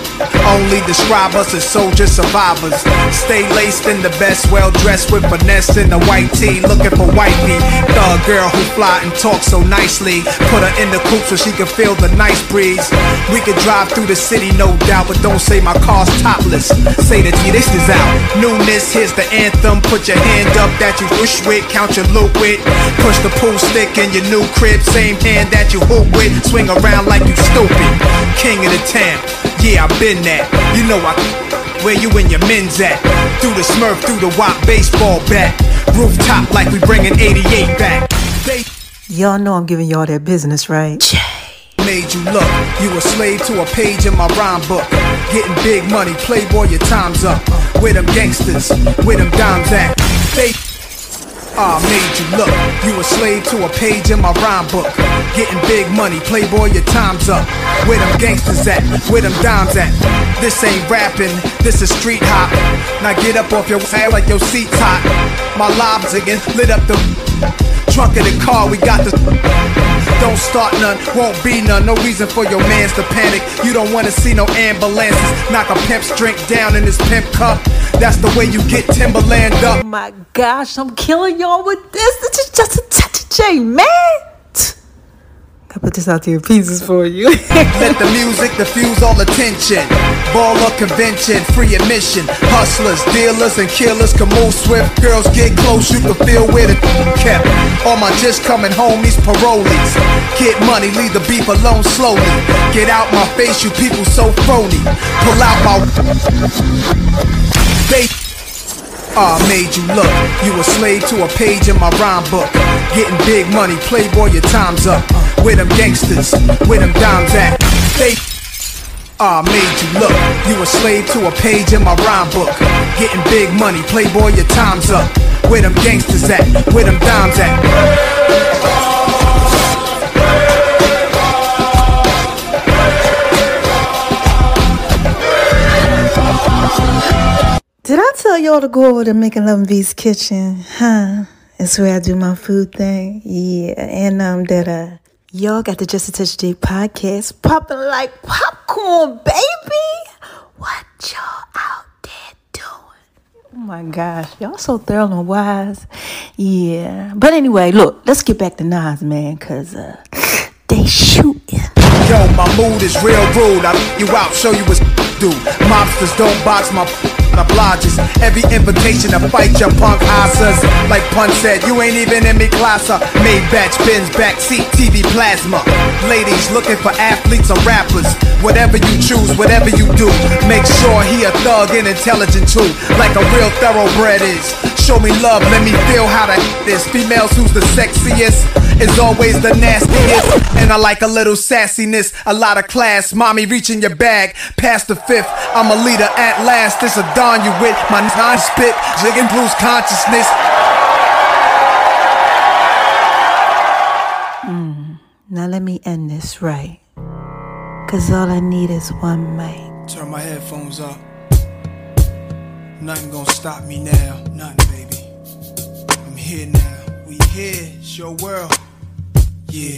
Only describe us as soldier survivors. Stay laced in the best, well dressed with finesse in the white tee, looking for wifey. Thug girl who fly and talk so nicely. Put her in the coupe so she can feel the nice breeze. We could drive through the city, no doubt, but don't say my car's topless. Say that G, this is out. Newness, here's the anthem. Put your hand up that you wish with, count your loot with. Push the pool stick in your new crib, same hand that you hoop with. Swing around like you stupid. King of the town. Yeah, I've been that. You know I. Where you and your men's at? Through the smurf, through the wop baseball bat. Rooftop like we bringing 88 back. They Y'all know I'm giving y'all that business, right? made you look. You a slave to a page in my rhyme book. Getting big money, playboy, your time's up. Where them gangsters, where them dimes at? Ah, made you look. You a slave to a page in my rhyme book. Getting big money, playboy, your time's up. Where them gangsters at? Where them dimes at? This ain't rapping, this is street hop. Now get up off your ass like your seat's hot. My lobs again lit up the trunk of the car. We got the. Don't start none, won't be none. No reason for your mans to panic. You don't wanna see no ambulances. Knock a pimp's drink down in his pimp cup. That's the way you get Timberland up. Oh my gosh, I'm killing y'all with this. This is just a touch of J, man. I put this out to your pieces for you. Let the music diffuse all attention. Baller convention, free admission. Hustlers, dealers, and killers can move swift. Girls get close, you can feel where the kept. All my just coming homies, parolees. Get money, leave the beef alone slowly. Get out my face, you people so phony. Pull out my. They. Ah, made you look. You a slave to a page in my rhyme book. Getting big money, playboy, your time's up. Where them gangsters, where them dimes at? They. Ah, made you look. You a slave to a page in my rhyme book. Getting big money, playboy, your time's up. Where them gangsters at? Where them dimes at? Did I tell y'all to go over to Making Love and V's kitchen? Huh? It's where I do my food thing. Yeah. And um that uh y'all got the Just a Touch J podcast popping like popcorn, baby. What y'all out there doing? Oh my gosh, y'all so thorough and wise. Yeah. But anyway, look, let's get back to Nas, man, cause uh they shooting. Yo, my mood is real rude. I beat you out, show you what's do. Mobsters don't box my obliges. Every invitation to fight your punk asses. Like Pun said, you ain't even in me class. Made batch bins, backseat, TV plasma. Ladies looking for athletes or rappers. Whatever you choose, whatever you do, make sure he a thug and intelligent too, like a real thoroughbred is. Show me love, let me feel how to eat this. Females who's the sexiest is always the nastiest. And I like a little sassiness, a lot of class. Mommy reaching your bag, past the fifth. I'm a leader at last. This a dawn you with my non spit, jigging blues consciousness. Now let me end this right. Cause all I need is one mic. Turn my headphones up. Nothing gonna stop me now. Nothing, baby. I'm here now. We here. It's your world. Yeah.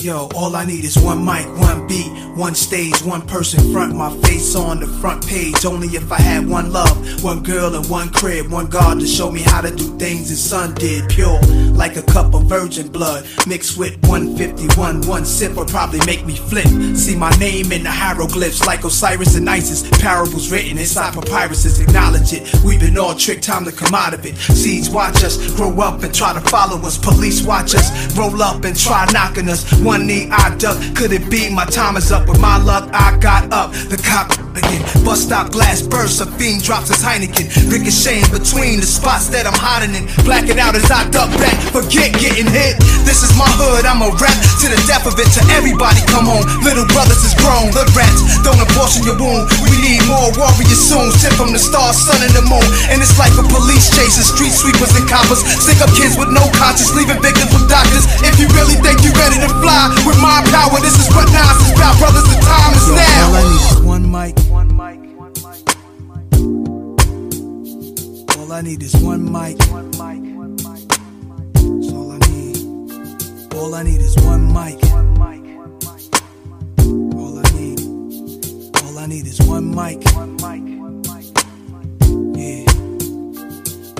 Yo, all I need is one mic, one beat, one stage, one person front, my face on the front page. Only if I had one love, one girl and one crib, one God to show me how to do things his son did. Pure, like a cup of virgin blood, mixed with 151. One sip would probably make me flip. See my name in the hieroglyphs, like Osiris and Isis. Parables written inside papyruses, acknowledge it. We've been all tricked, time to come out of it. Seeds watch us grow up and try to follow us. Police watch us roll up and try knocking us. One knee I duck, could it be my time is up? With my luck, I got up. The cop again, bus stop glass bursts. A fiend drops his Heineken, ricocheting between the spots that I'm hiding in. Blacking out as I duck back, forget getting hit. This is my hood, I'm a rap to the death of it. To everybody, come home. Little brothers is grown, hood rats. Don't abortion your wound. We need more warriors soon. Sent from the stars, sun, and the moon. And it's like a police chasing street sweepers and coppers. Stick up kids with no conscience, leaving victims with doctors. If you really think you're ready to fly with my power, this is what Nas is about, brothers. The time is now. All I need is one mic. One mic. One mic. All I need is one mic. One mic. One mic. That's all I need. All I need is one mic. One mic. One mic. All I need. All I need is one mic. One mic. One mic. Yeah.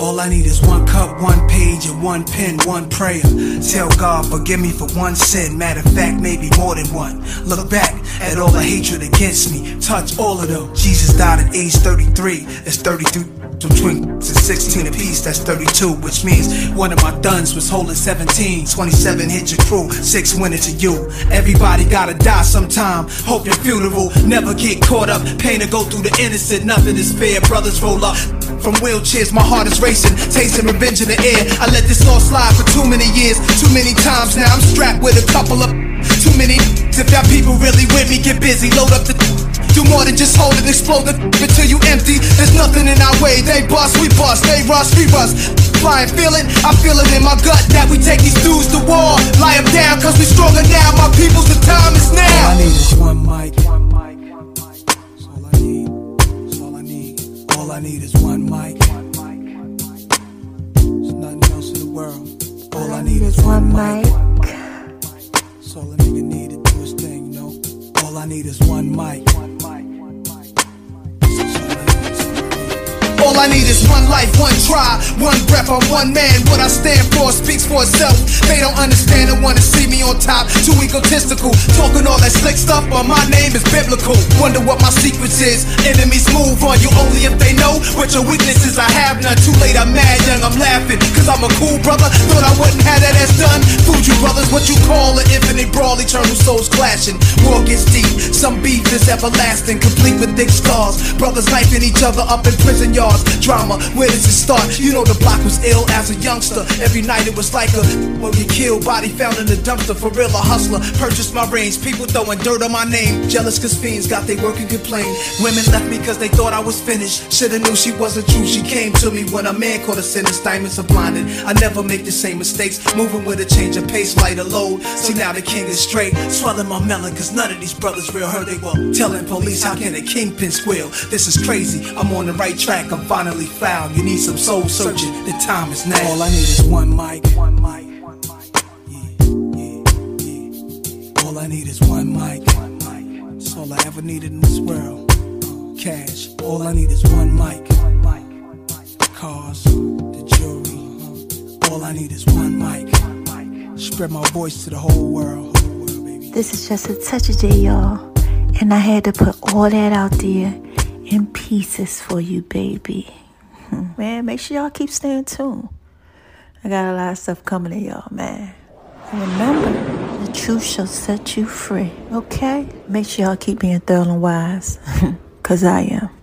All I need is one cup, one page, and one pen, one prayer. Tell God, forgive me for one sin. Matter of fact, maybe more than one. Look back at all the hatred against me. Touch all of them. Jesus died at age 33. That's 33 between and 16 apiece, that's 32, which means one of my duns was holding 17. 27 hit your crew, 6 went into you. Everybody gotta die sometime. Hope your funeral never get caught up. Pain to go through the innocent, nothing is fair. Brothers roll up. From wheelchairs, my heart is racing, tasting revenge in the air. I let this all slide for too many years, too many times now. I'm strapped with a couple of Too many if y'all people really with me, get busy, load up the do more than just hold it, explode the until you empty. There's nothing in our way. They bust, we bust. They rush, we rush. Flying, feel it? I feel it in my gut that we take these dudes to war. Lie them down, cause we stronger now. My people's the time is now. All I need is one mic. Need is one mic. There's nothing else in the world. All I need is one mic. That's all a nigga need to do his thing, you know. All I need is one mic. I need is one life, one try, one breath, I'm one man. What I stand for speaks for itself. They don't understand and wanna see me on top. Too egotistical, talking all that slick stuff, but my name is biblical. Wonder what my secrets is. Enemies move on you only if they know what your weaknesses. I have none. Too late, I'm mad, young, I'm laughing. Cause I'm a cool brother. Thought I wouldn't have that as done. Fuji brothers, what you call an infinite brawl, eternal souls clashing. War gets deep, some beef is everlasting, complete with thick scars. Brothers knifing each other up in prison yards. Drama, where does it start? You know the block was ill as a youngster. Every night it was like a when we killed, body found in the dumpster. For real, a hustler. Purchased my range, people throwing dirt on my name. Jealous cause fiends got they work and complain. Women left me cause they thought I was finished. Shoulda knew she wasn't true. She came to me when a man caught a sentence. Diamonds are blinded. I never make the same mistakes. Moving with a change of pace, lighter load. See now the king is straight. Swelling my melon cause none of these brothers real heard they were. Telling police how can a kingpin squeal? This is crazy. I'm on the right track. I'm finally found. You need some soul searching. The time is now. All I need is one mic. One mic. Yeah, yeah, yeah. All I need is one mic. One mic. That's all I ever needed in this world. Cash. All I need is one mic. Cars, the jewelry. All I need is one mic. Spread my voice to the whole world. This is just a touch of J, y'all. And I had to put all that out there in pieces for you, baby. Hmm. Man, make sure y'all keep staying tuned. I got a lot of stuff coming to y'all, man. Remember, the truth shall set you free, okay? Make sure y'all keep being thorough and wise, because I am.